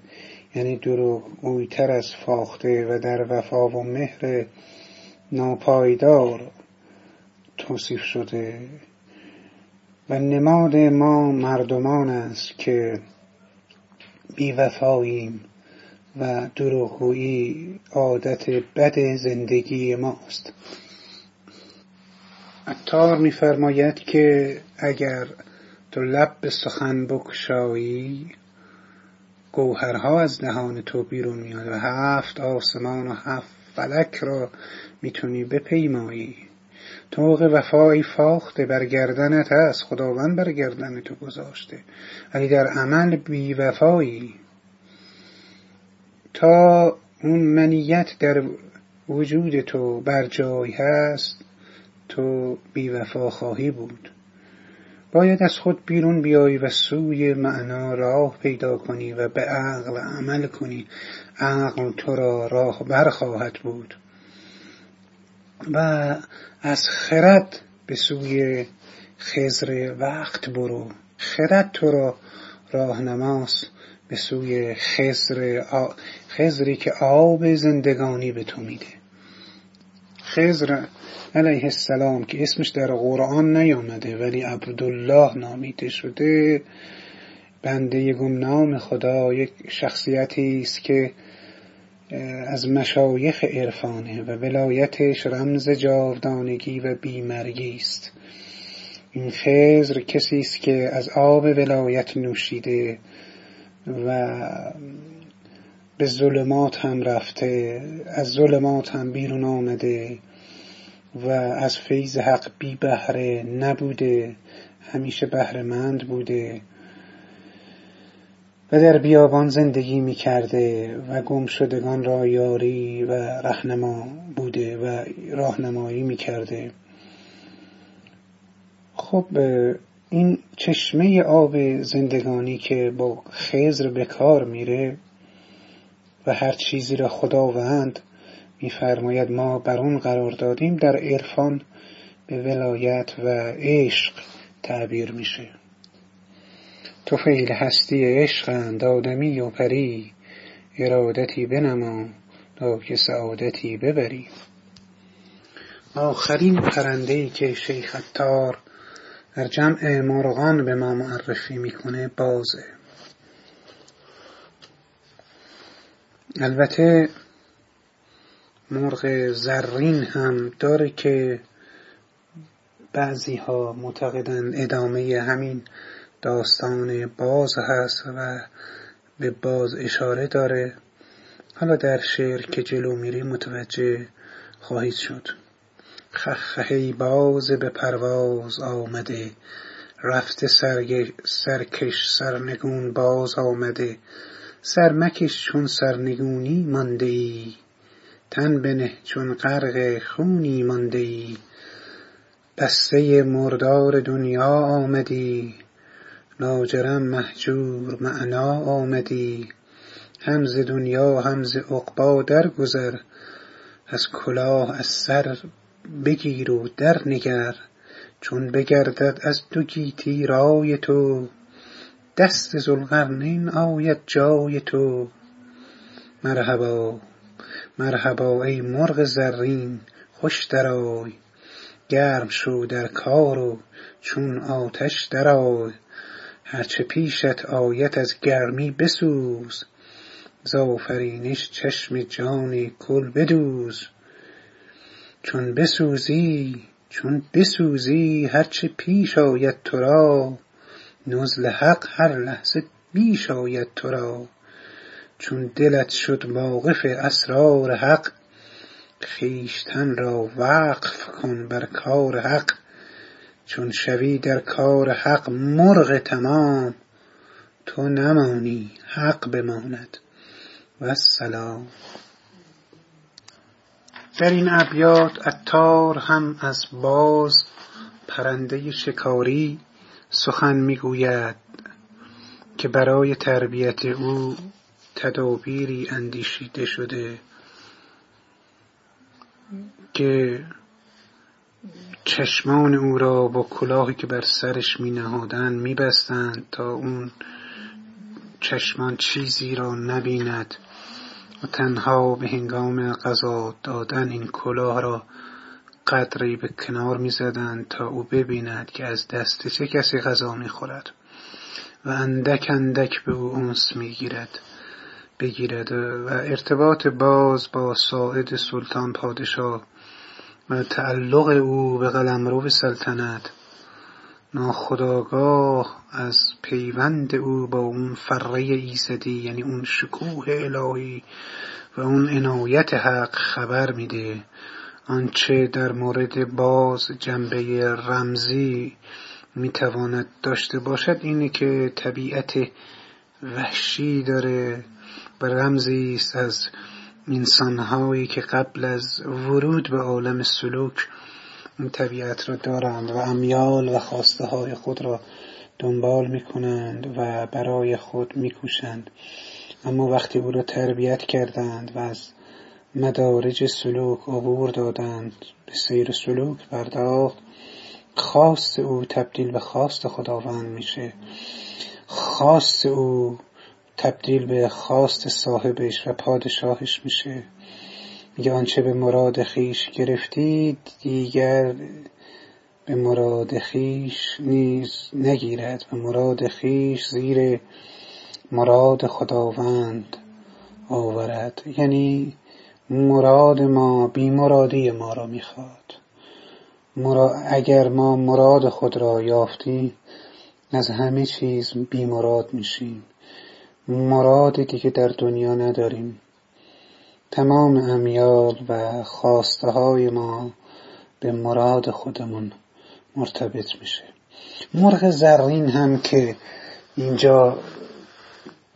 یعنی دروغگویتر از فاخته و در وفا و مهر ناپایدار توصیف شده. و نماد ما مردمان است که بیوفاییم و دروغگویی عادت بد زندگی ماست. عطار میفرماید که اگر تو لب به سخن بگشایی گوهرها از دهان تو بیرون میاد و هفت آسمان و هفت فلک را می‌تونی بپیمایی. طوق وفایی فاخته بر گردنت هست خداوند بر گردن تو گذاشته. ولی در عمل بی وفایی. تا اون منیت در وجود تو بر جای هست تو بی وفا خواهی بود. باید از خود بیرون بیایی و سوی معنا راه پیدا کنی و به عقل عمل کنی. عقل تو را راه بر خواهد بود. و از خرد به سوی خزر وقت برو. خرد تو را راهنماست به سوی خزر خزری که آب زندگانی به تو میده. خزر علیه السلام که اسمش در قرآن نیامده ولی عبدالله نامیده شده. بنده گمنام خدا یک شخصیتی است که از مشایخ عرفانه و ولایتش رمز جاودانگی و بیمرگی است. این خزر کسی است که از آب ولایت نوشیده و به ظلمات هم رفته از ظلمات هم بیرون آمده و از فیض حق بی بهره نبوده همیشه بهرهمند بوده و در بیابان زندگی می کرده و گم شدگان را یاری و رهنما بوده و راهنمایی می کرده خب این چشمه آب زندگانی که با خزر به کار میره و هر چیزی را خداوند میفرماید ما بر اون قرار دادیم در عرفان به ولایت و عشق تعبیر میشه. تو فیل هستی عشقند آدمی و پری ارادتی بنما تا که سعادتی ببری. آخرین پرنده ای که شیخ اتار در جمع مرغان به ما معرفی می‌کنه بازه. البته مرغ زرین هم داره که بعضی ها معتقدن ادامه همین داستان باز هست و به باز اشاره داره. حالا در شعر که جلو میری متوجه خواهید شد. خخهی باز به پرواز آمده. رفته سرکش سرنگون باز آمده. سرمکش چون سرنگونی مانده ای تن بنه چون غرق خونی مانده ای بسته مردار دنیا آمدی. لاجرم مهجور معنا آمدی. هم ز دنیا هم ز عقبی درگذر. از کلاه از سر بگیر و درنگر چون بگردد از دو گیتی رای تو. دست ذوالقرنین آید جای تو. مرحبا مرحبا ای مرغ زرین خوش درآی. گرم شو در کار و چون آتش درآی. هر چه پیشت آید از گرمی بسوز. ز آفرینش چشم جان کل بدوز. چون بسوزی چون بسوزی هر چه پیش آید تو را. نزل حق هر لحظه بیش آید تو را. چون دلت شد واقف اسرار حق خویشتن را وقف کن بر کار حق. چون شوی در کار حق مرغ تمام تو نمانی حق بماند. والسلام. در این ابیات عطار هم از باز پرنده شکاری سخن می‌گوید که برای تربیت او تدابیری اندیشیده شده که چشمان او را با کلاهی که بر سرش می نهادن می بستند تا اون چشمان چیزی را نبیند و تنها به هنگام غذا دادن این کلاه را قدری به کنار می زدند تا او ببیند که از دست چه کسی غذا می خورد و اندک اندک به او انس می گیرد بگیرد و ارتباط باز با ساعد سلطان پادشاه و تعلق او به قلمرو سلطنت. ناخداگاه از پیوند او با اون فره ایزدی یعنی اون شکوه الهی و اون عنایت حق خبر میده. آنچه در مورد باز جنبه رمزی می‌تواند داشته باشد اینه که طبیعت وحشی داره و رمزی است از انسانهایی که قبل از ورود به عالم سلوک این طبیعت را دارند و امیال و خواسته های خود را دنبال می کنند و برای خود می کوشند اما وقتی او را تربیت کردند و از مدارج سلوک عبور دادند. به سیر سلوک پرداخت. خواست او تبدیل به خواست خداوند میشه. خواست او تبدیل به خواست صاحبش و پادشاهش میشه. میگه آنچه به مراد خیش گرفتید دیگر به مراد خیش نیز نگیرد. به مراد خیش زیر مراد خداوند آورد. یعنی مراد ما بی مرادی ما را می‌خواد. اگر ما مراد خود را یافتیم از همه چیز بی مراد میشیم. مراد دیگه در دنیا نداریم. تمام امیال و خواسته های ما به مراد خودمون مرتبط میشه. مرغ زرین هم که اینجا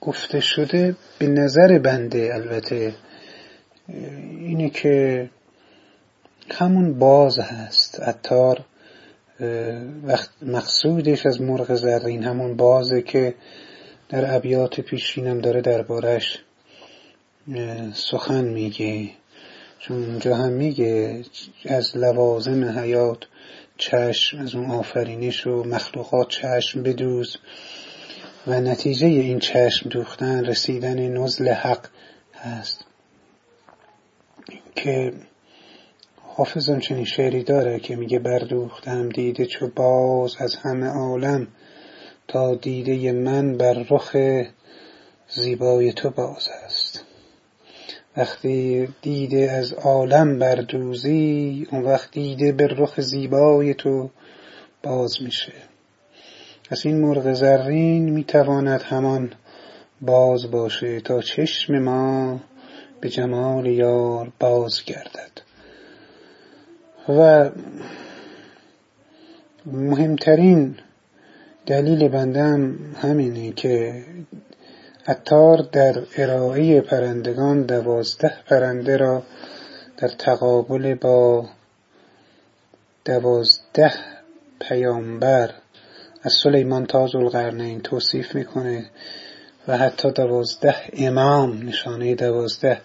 گفته شده به نظر بنده البته اینه که همون باز هست. اتار وقت مقصودش از مرغ زرین همون بازه که در ابیات پیشینم داره دربارش سخن میگه. چون اونجا هم میگه از لوازم حیات چشم از اون آفرینش و مخلوقات چشم بدوز. و نتیجه این چشم دوختن رسیدن نزل حق هست. که حافظم چنین شعری داره که میگه بردوختم دیده چو باز از همه عالم تا دیده من بر رخ زیبای تو باز است. وقتی دیده از عالم بردوزی اون وقت دیده به رخ زیبای تو باز میشه. از این مرغ زرین می‌تواند همان باز باشه تا چشم ما به جمال یار باز گردد. و مهمترین دلیل بندم همینه که اتار در ارائه پرندگان دوازده پرنده را در تقابل با دوازده پیامبر از سلیمان تاز القرنین توصیف می‌کنه. و حتی دوازده امام نشانه دوازده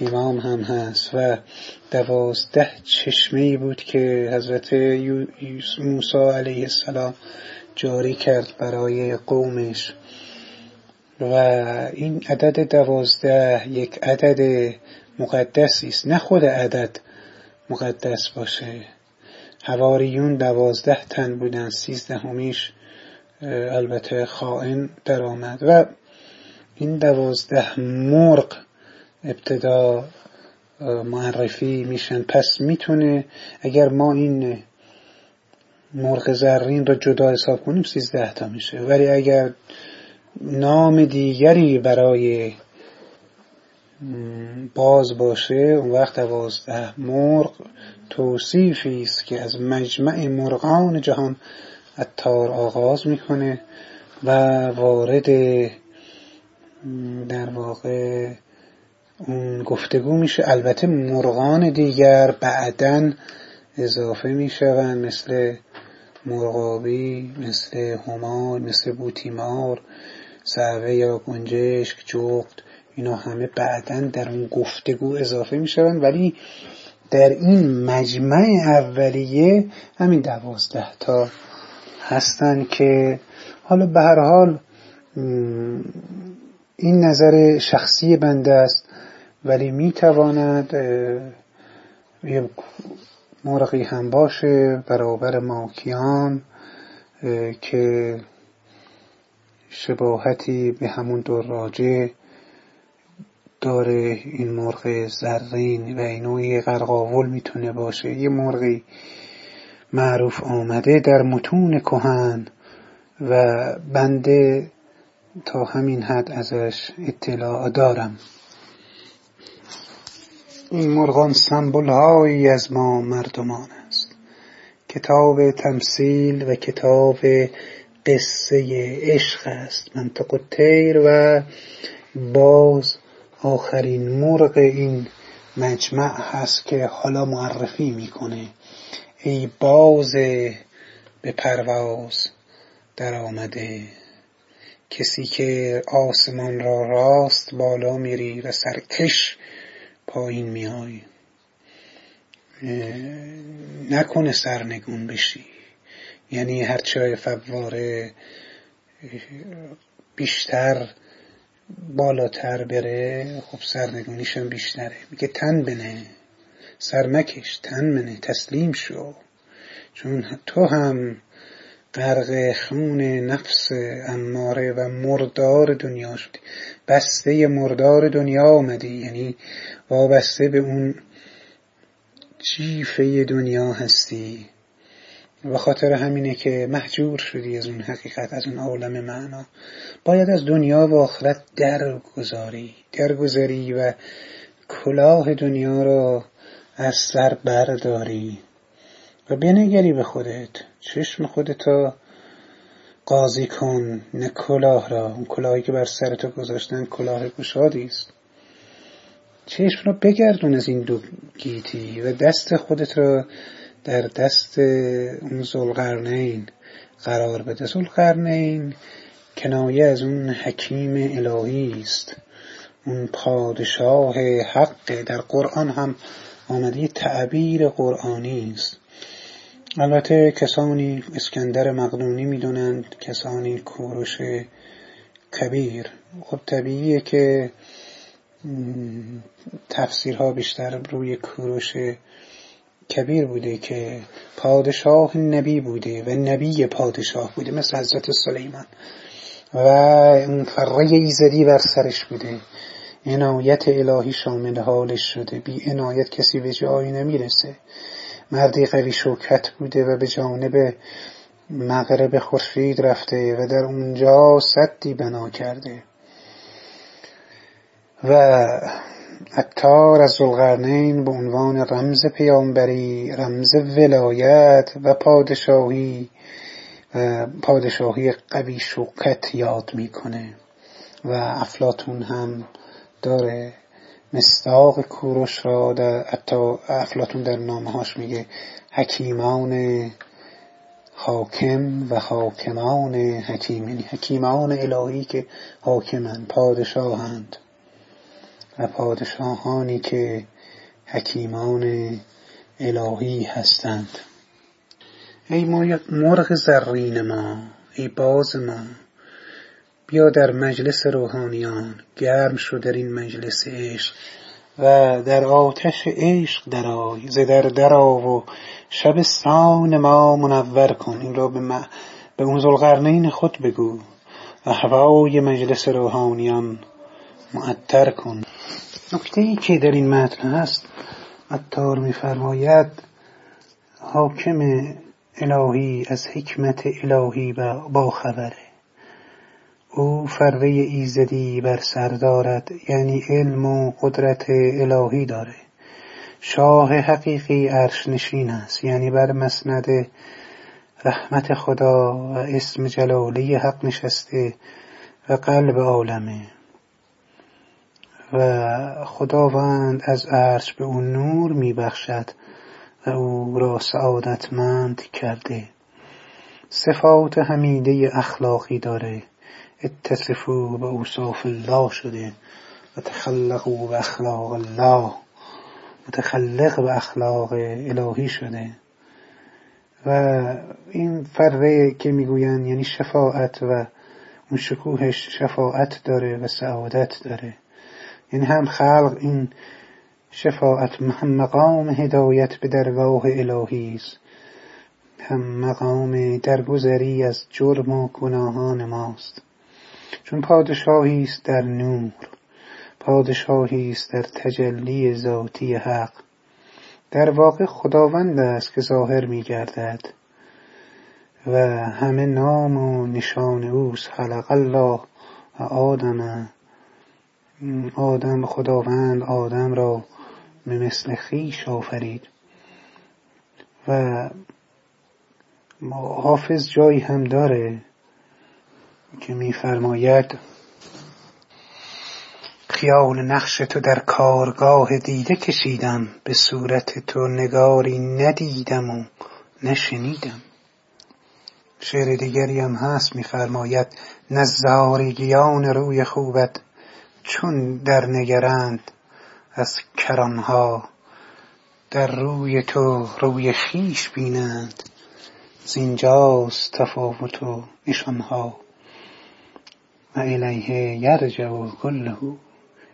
امام هم هست و دوازده چشمه بود که حضرت موسی علیه السلام جاری کرد برای قومش. و این عدد دوازده یک عدد مقدسی است. نه خود عدد مقدس باشه. هواریون دوازده تن بودن سیزدهمیش البته خائن در آمد و این دوازده مرغ ابتدا معرفی میشن. پس می‌تونه اگر ما این مرغ زرین را جدا حساب کنیم سیزده تا میشه. ولی اگر نام دیگری برای باز باشه اون وقت دوازده مرغ توصیفی است که از مجمع مرغان جهان اتار آغاز می‌کنه و وارد در واقع اون گفتگو میشه. البته مرغان دیگر بعدا اضافه می‌شوند. مثل مرغابی مثل همار مثل بوتیمار سعوه یا گنجشک جغد اینا همه بعدا در اون گفتگو اضافه می‌شوند. ولی در این مجمع اولیه همین دوازده تا هستن که حالا به هر حال این نظر شخصی بنده است ولی می‌تواند یه مرغی هم باشه برابر ماکیان که شباهتی به همون دراجه داره. این مرغ زرین و این نوعی قرقاول می‌تونه باشه. یه مرغی معروف آمده در متون کهن و بنده تا همین حد ازش اطلاع دارم. این مرغان سمبل هایی از ما مردمان است. کتاب تمثیل و کتاب قصه عشق است. منطق تیر و باز آخرین مرغ این مجمع هست که حالا معرفی می‌کنه. ای باز به پرواز در آمده کسی که آسمان را راست بالا میری و سرکش پایین میای. نکنه سرنگون بشی. یعنی هرچه فواره بیشتر بالاتر بره خب سرنگونیش هم بیشتره. میگه تن بنه سرمکش تن بنه تسلیم شو. چون تو هم غرق خون نفس اماره و مردار دنیا شدی. بسته مردار دنیا آمدی. یعنی وابسته به اون جیفه دنیا هستی. و خاطر همینه که محجور شدی از اون حقیقت از اون عالم معنا. باید از دنیا و آخرت درگذاری. درگذاری و کلاه دنیا را از سر برداری. و بنگری به خودت. چشم خودتا قاضی کن. نه کلاه را. اون کلاهی که بر سرت گذاشتن کلاه گشادی است. چشم را بگردون از این دو گیتی و دست خودت را در دست اون زلقرنین قرار بده. زلقرنین کنایه از اون حکیم الهی است. اون پادشاه حق در قرآن هم آمده. تعبیر قرآنی است. البته کسانی اسکندر مقدونی می‌دونند کسانی کوروش کبیر. خب طبیعیه که تفسیرها بیشتر روی کوروش کبیر بوده که پادشاه نبی بوده و نبی پادشاه بوده مثل حضرت سلیمان. و اون فره ایزدی بر سرش بوده. عنایت الهی شامل حالش شده. بی عنایت کسی به جایی نمی‌رسه. مردی قوی شوکت بوده و به جانب مغرب خورشید رفته و در اونجا صدی بنا کرده. و عطار از ذوالقرنین به عنوان رمز پیامبری رمز ولایت و پادشاهی و پادشاهی قوی شوکت یاد می‌کنه. و افلاتون هم داره مستاق کوروش را در افلاتون در نامهاش میگه حکیمان حاکم و حاکمان حکیم یعنی حکیمان الهی که حاکمند پادشاهند. و پادشاهانی که حکیمان الهی هستند. ای مرغ زرین ما ای باز ما. بیا در مجلس روحانیان گرم شو در این مجلس عشق و در آتش عشق درآی ز در درآ و شبستان ما منور کن. این را به, به اون ذوالقرنین خود بگو. و هوای مجلس روحانیان معطر کن. نکته ای که در این متن هست عطار میفرماید حاکم الهی از حکمت الهی با خبره. او فروه ایزدی بر سر دارد یعنی علم و قدرت الهی داره. شاه حقیقی عرش نشین است یعنی بر مسند رحمت خدا و اسم جلالی حق نشسته و قلب عالمه. و خداوند از عرش به او نور میبخشد و او را سعادتمند کرده. صفات حمیده اخلاقی داره. اتصفوا به اوصاف الله شده و تخلقوا به اخلاق الله. متخلق به اخلاق الهی شده. و این فره که می‌گویند یعنی شفاعت و اون شکوهش شفاعت داره و سعادت داره. یعنی هم خلق این شفاعت هم مقام هدایت به درگاه الهی است. هم مقام درگذری از جرم و گناهان ماست. چون پادشاهی است در نور پادشاهی است در تجلی ذاتی حق. در واقع خداوند است که ظاهر می گردد و همه نام و نشان اوست. خلق الله و آدم آدم خداوند آدم را به مثل خیش آفرید. و حافظ جایی هم داره. که میفرماید خیال نقش تو در کارگاه دیده کشیدم به صورت تو نگاری ندیدم و نشنیدم. شعر دیگری هم هست میفرماید نظارگیان روی خوبت چون در نگرند از کرانها در روی تو روی خیش بینند زینجاست تفاوت و نشانها. و الیه یرجع کله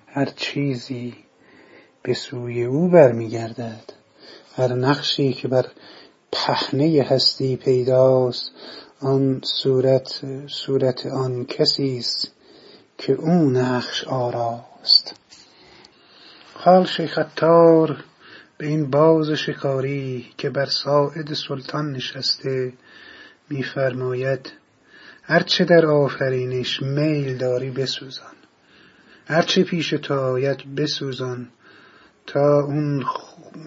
هر چیزی به سوی او برمیگردد. هر نقشی که بر پهنه هستی پیداست آن صورت صورت آن کسی است که او نقش آراست. حال شیخ عطار به این باز شکاری که بر ساعد سلطان نشسته میفرماید هرچه در آفرینش میل داری بسوزان. هرچه پیش تو آید بسوزان. تا اون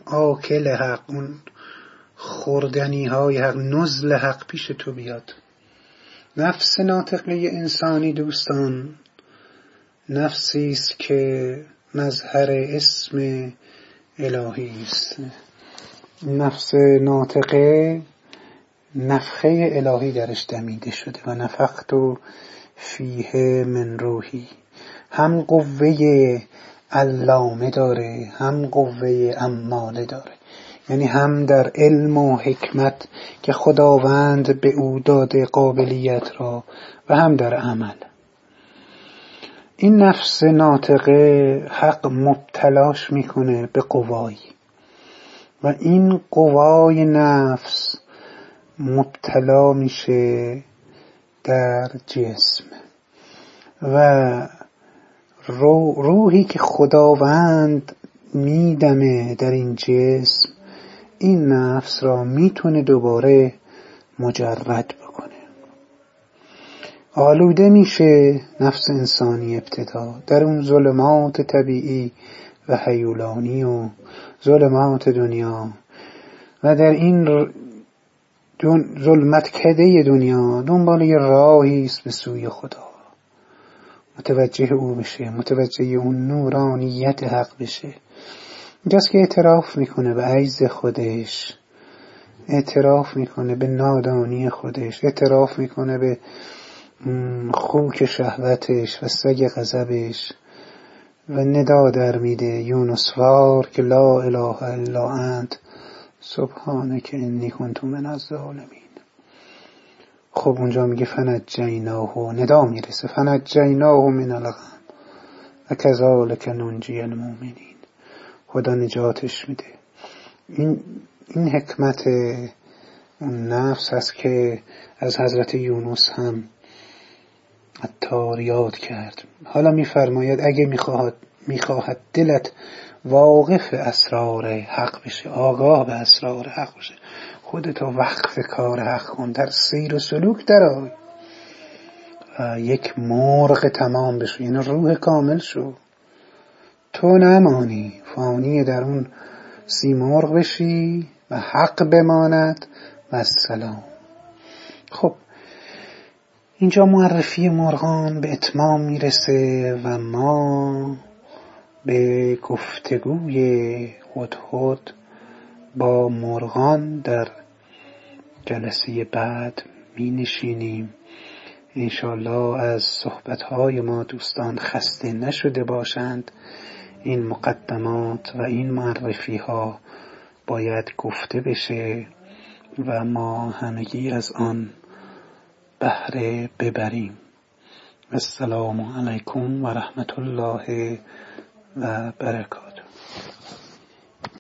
آکل حق اون خوردنی های حق نزل حق پیش تو بیاد. نفس ناطقه انسانی دوستان. نفسی است که مظهر اسم الهی است. نفس ناطقه نفخه الهی درش دمیده شده و نفخت و فیه من روحی. هم قوه علامه داره هم قوه اماله داره. یعنی هم در علم و حکمت که خداوند به او داده قابلیت را و هم در عمل. این نفس ناطقه حق مبتلاش می‌کنه به قوایی و این قوای نفس مبتلا میشه در جسم. و روحی که خداوند میدمه در این جسم این نفس را می‌تونه دوباره مجرد بکنه. آلوده میشه نفس انسانی ابتدا در اون ظلمات طبیعی و حیولانی و ظلمات دنیا. و در این ظلمت کده دنیا دنبال یه راهی است به سوی خدا. متوجه او بشه متوجه اون نورانیت حق بشه. اینجاست که اعتراف می‌کنه به عیز خودش. اعتراف می‌کنه به نادانی خودش. اعتراف می‌کنه به خوک شهوتش و سگ غضبش. و ندا در میده یونسوار که لا اله الا انت. که انی کنت من الظالمین خب اونجا میگه فنجیناه ندا می‌رسه. فنجیناه من الغم. و کذالک ننجی المؤمنین. خدا نجاتش میده. این این حکمت اون نفس هست که از حضرت یونس هم عطار یاد کرد. حالا میفرماید اگه می‌خواهد می‌خواهد دلت واقف اسرار حق بشه آگاه به اسرار حق بشه خودتو وقف کار حق کن. در سیر و سلوک در یک مرغ تمام بشو. یعنی روح کامل شو. تو نمانی. فانی در اون سیمرغ بشی و حق بماند. و السلام خب اینجا معرفی مرغان به اتمام می‌رسه و ما به گفتگوی هدهد با مرغان در جلسه بعد می نشینیم انشالله از صحبتهای ما دوستان خسته نشده باشند. این مقدمات و این معرفی ها باید گفته بشه و ما همگی از آن بهره ببریم. السلام علیکم و رحمت الله و برکاته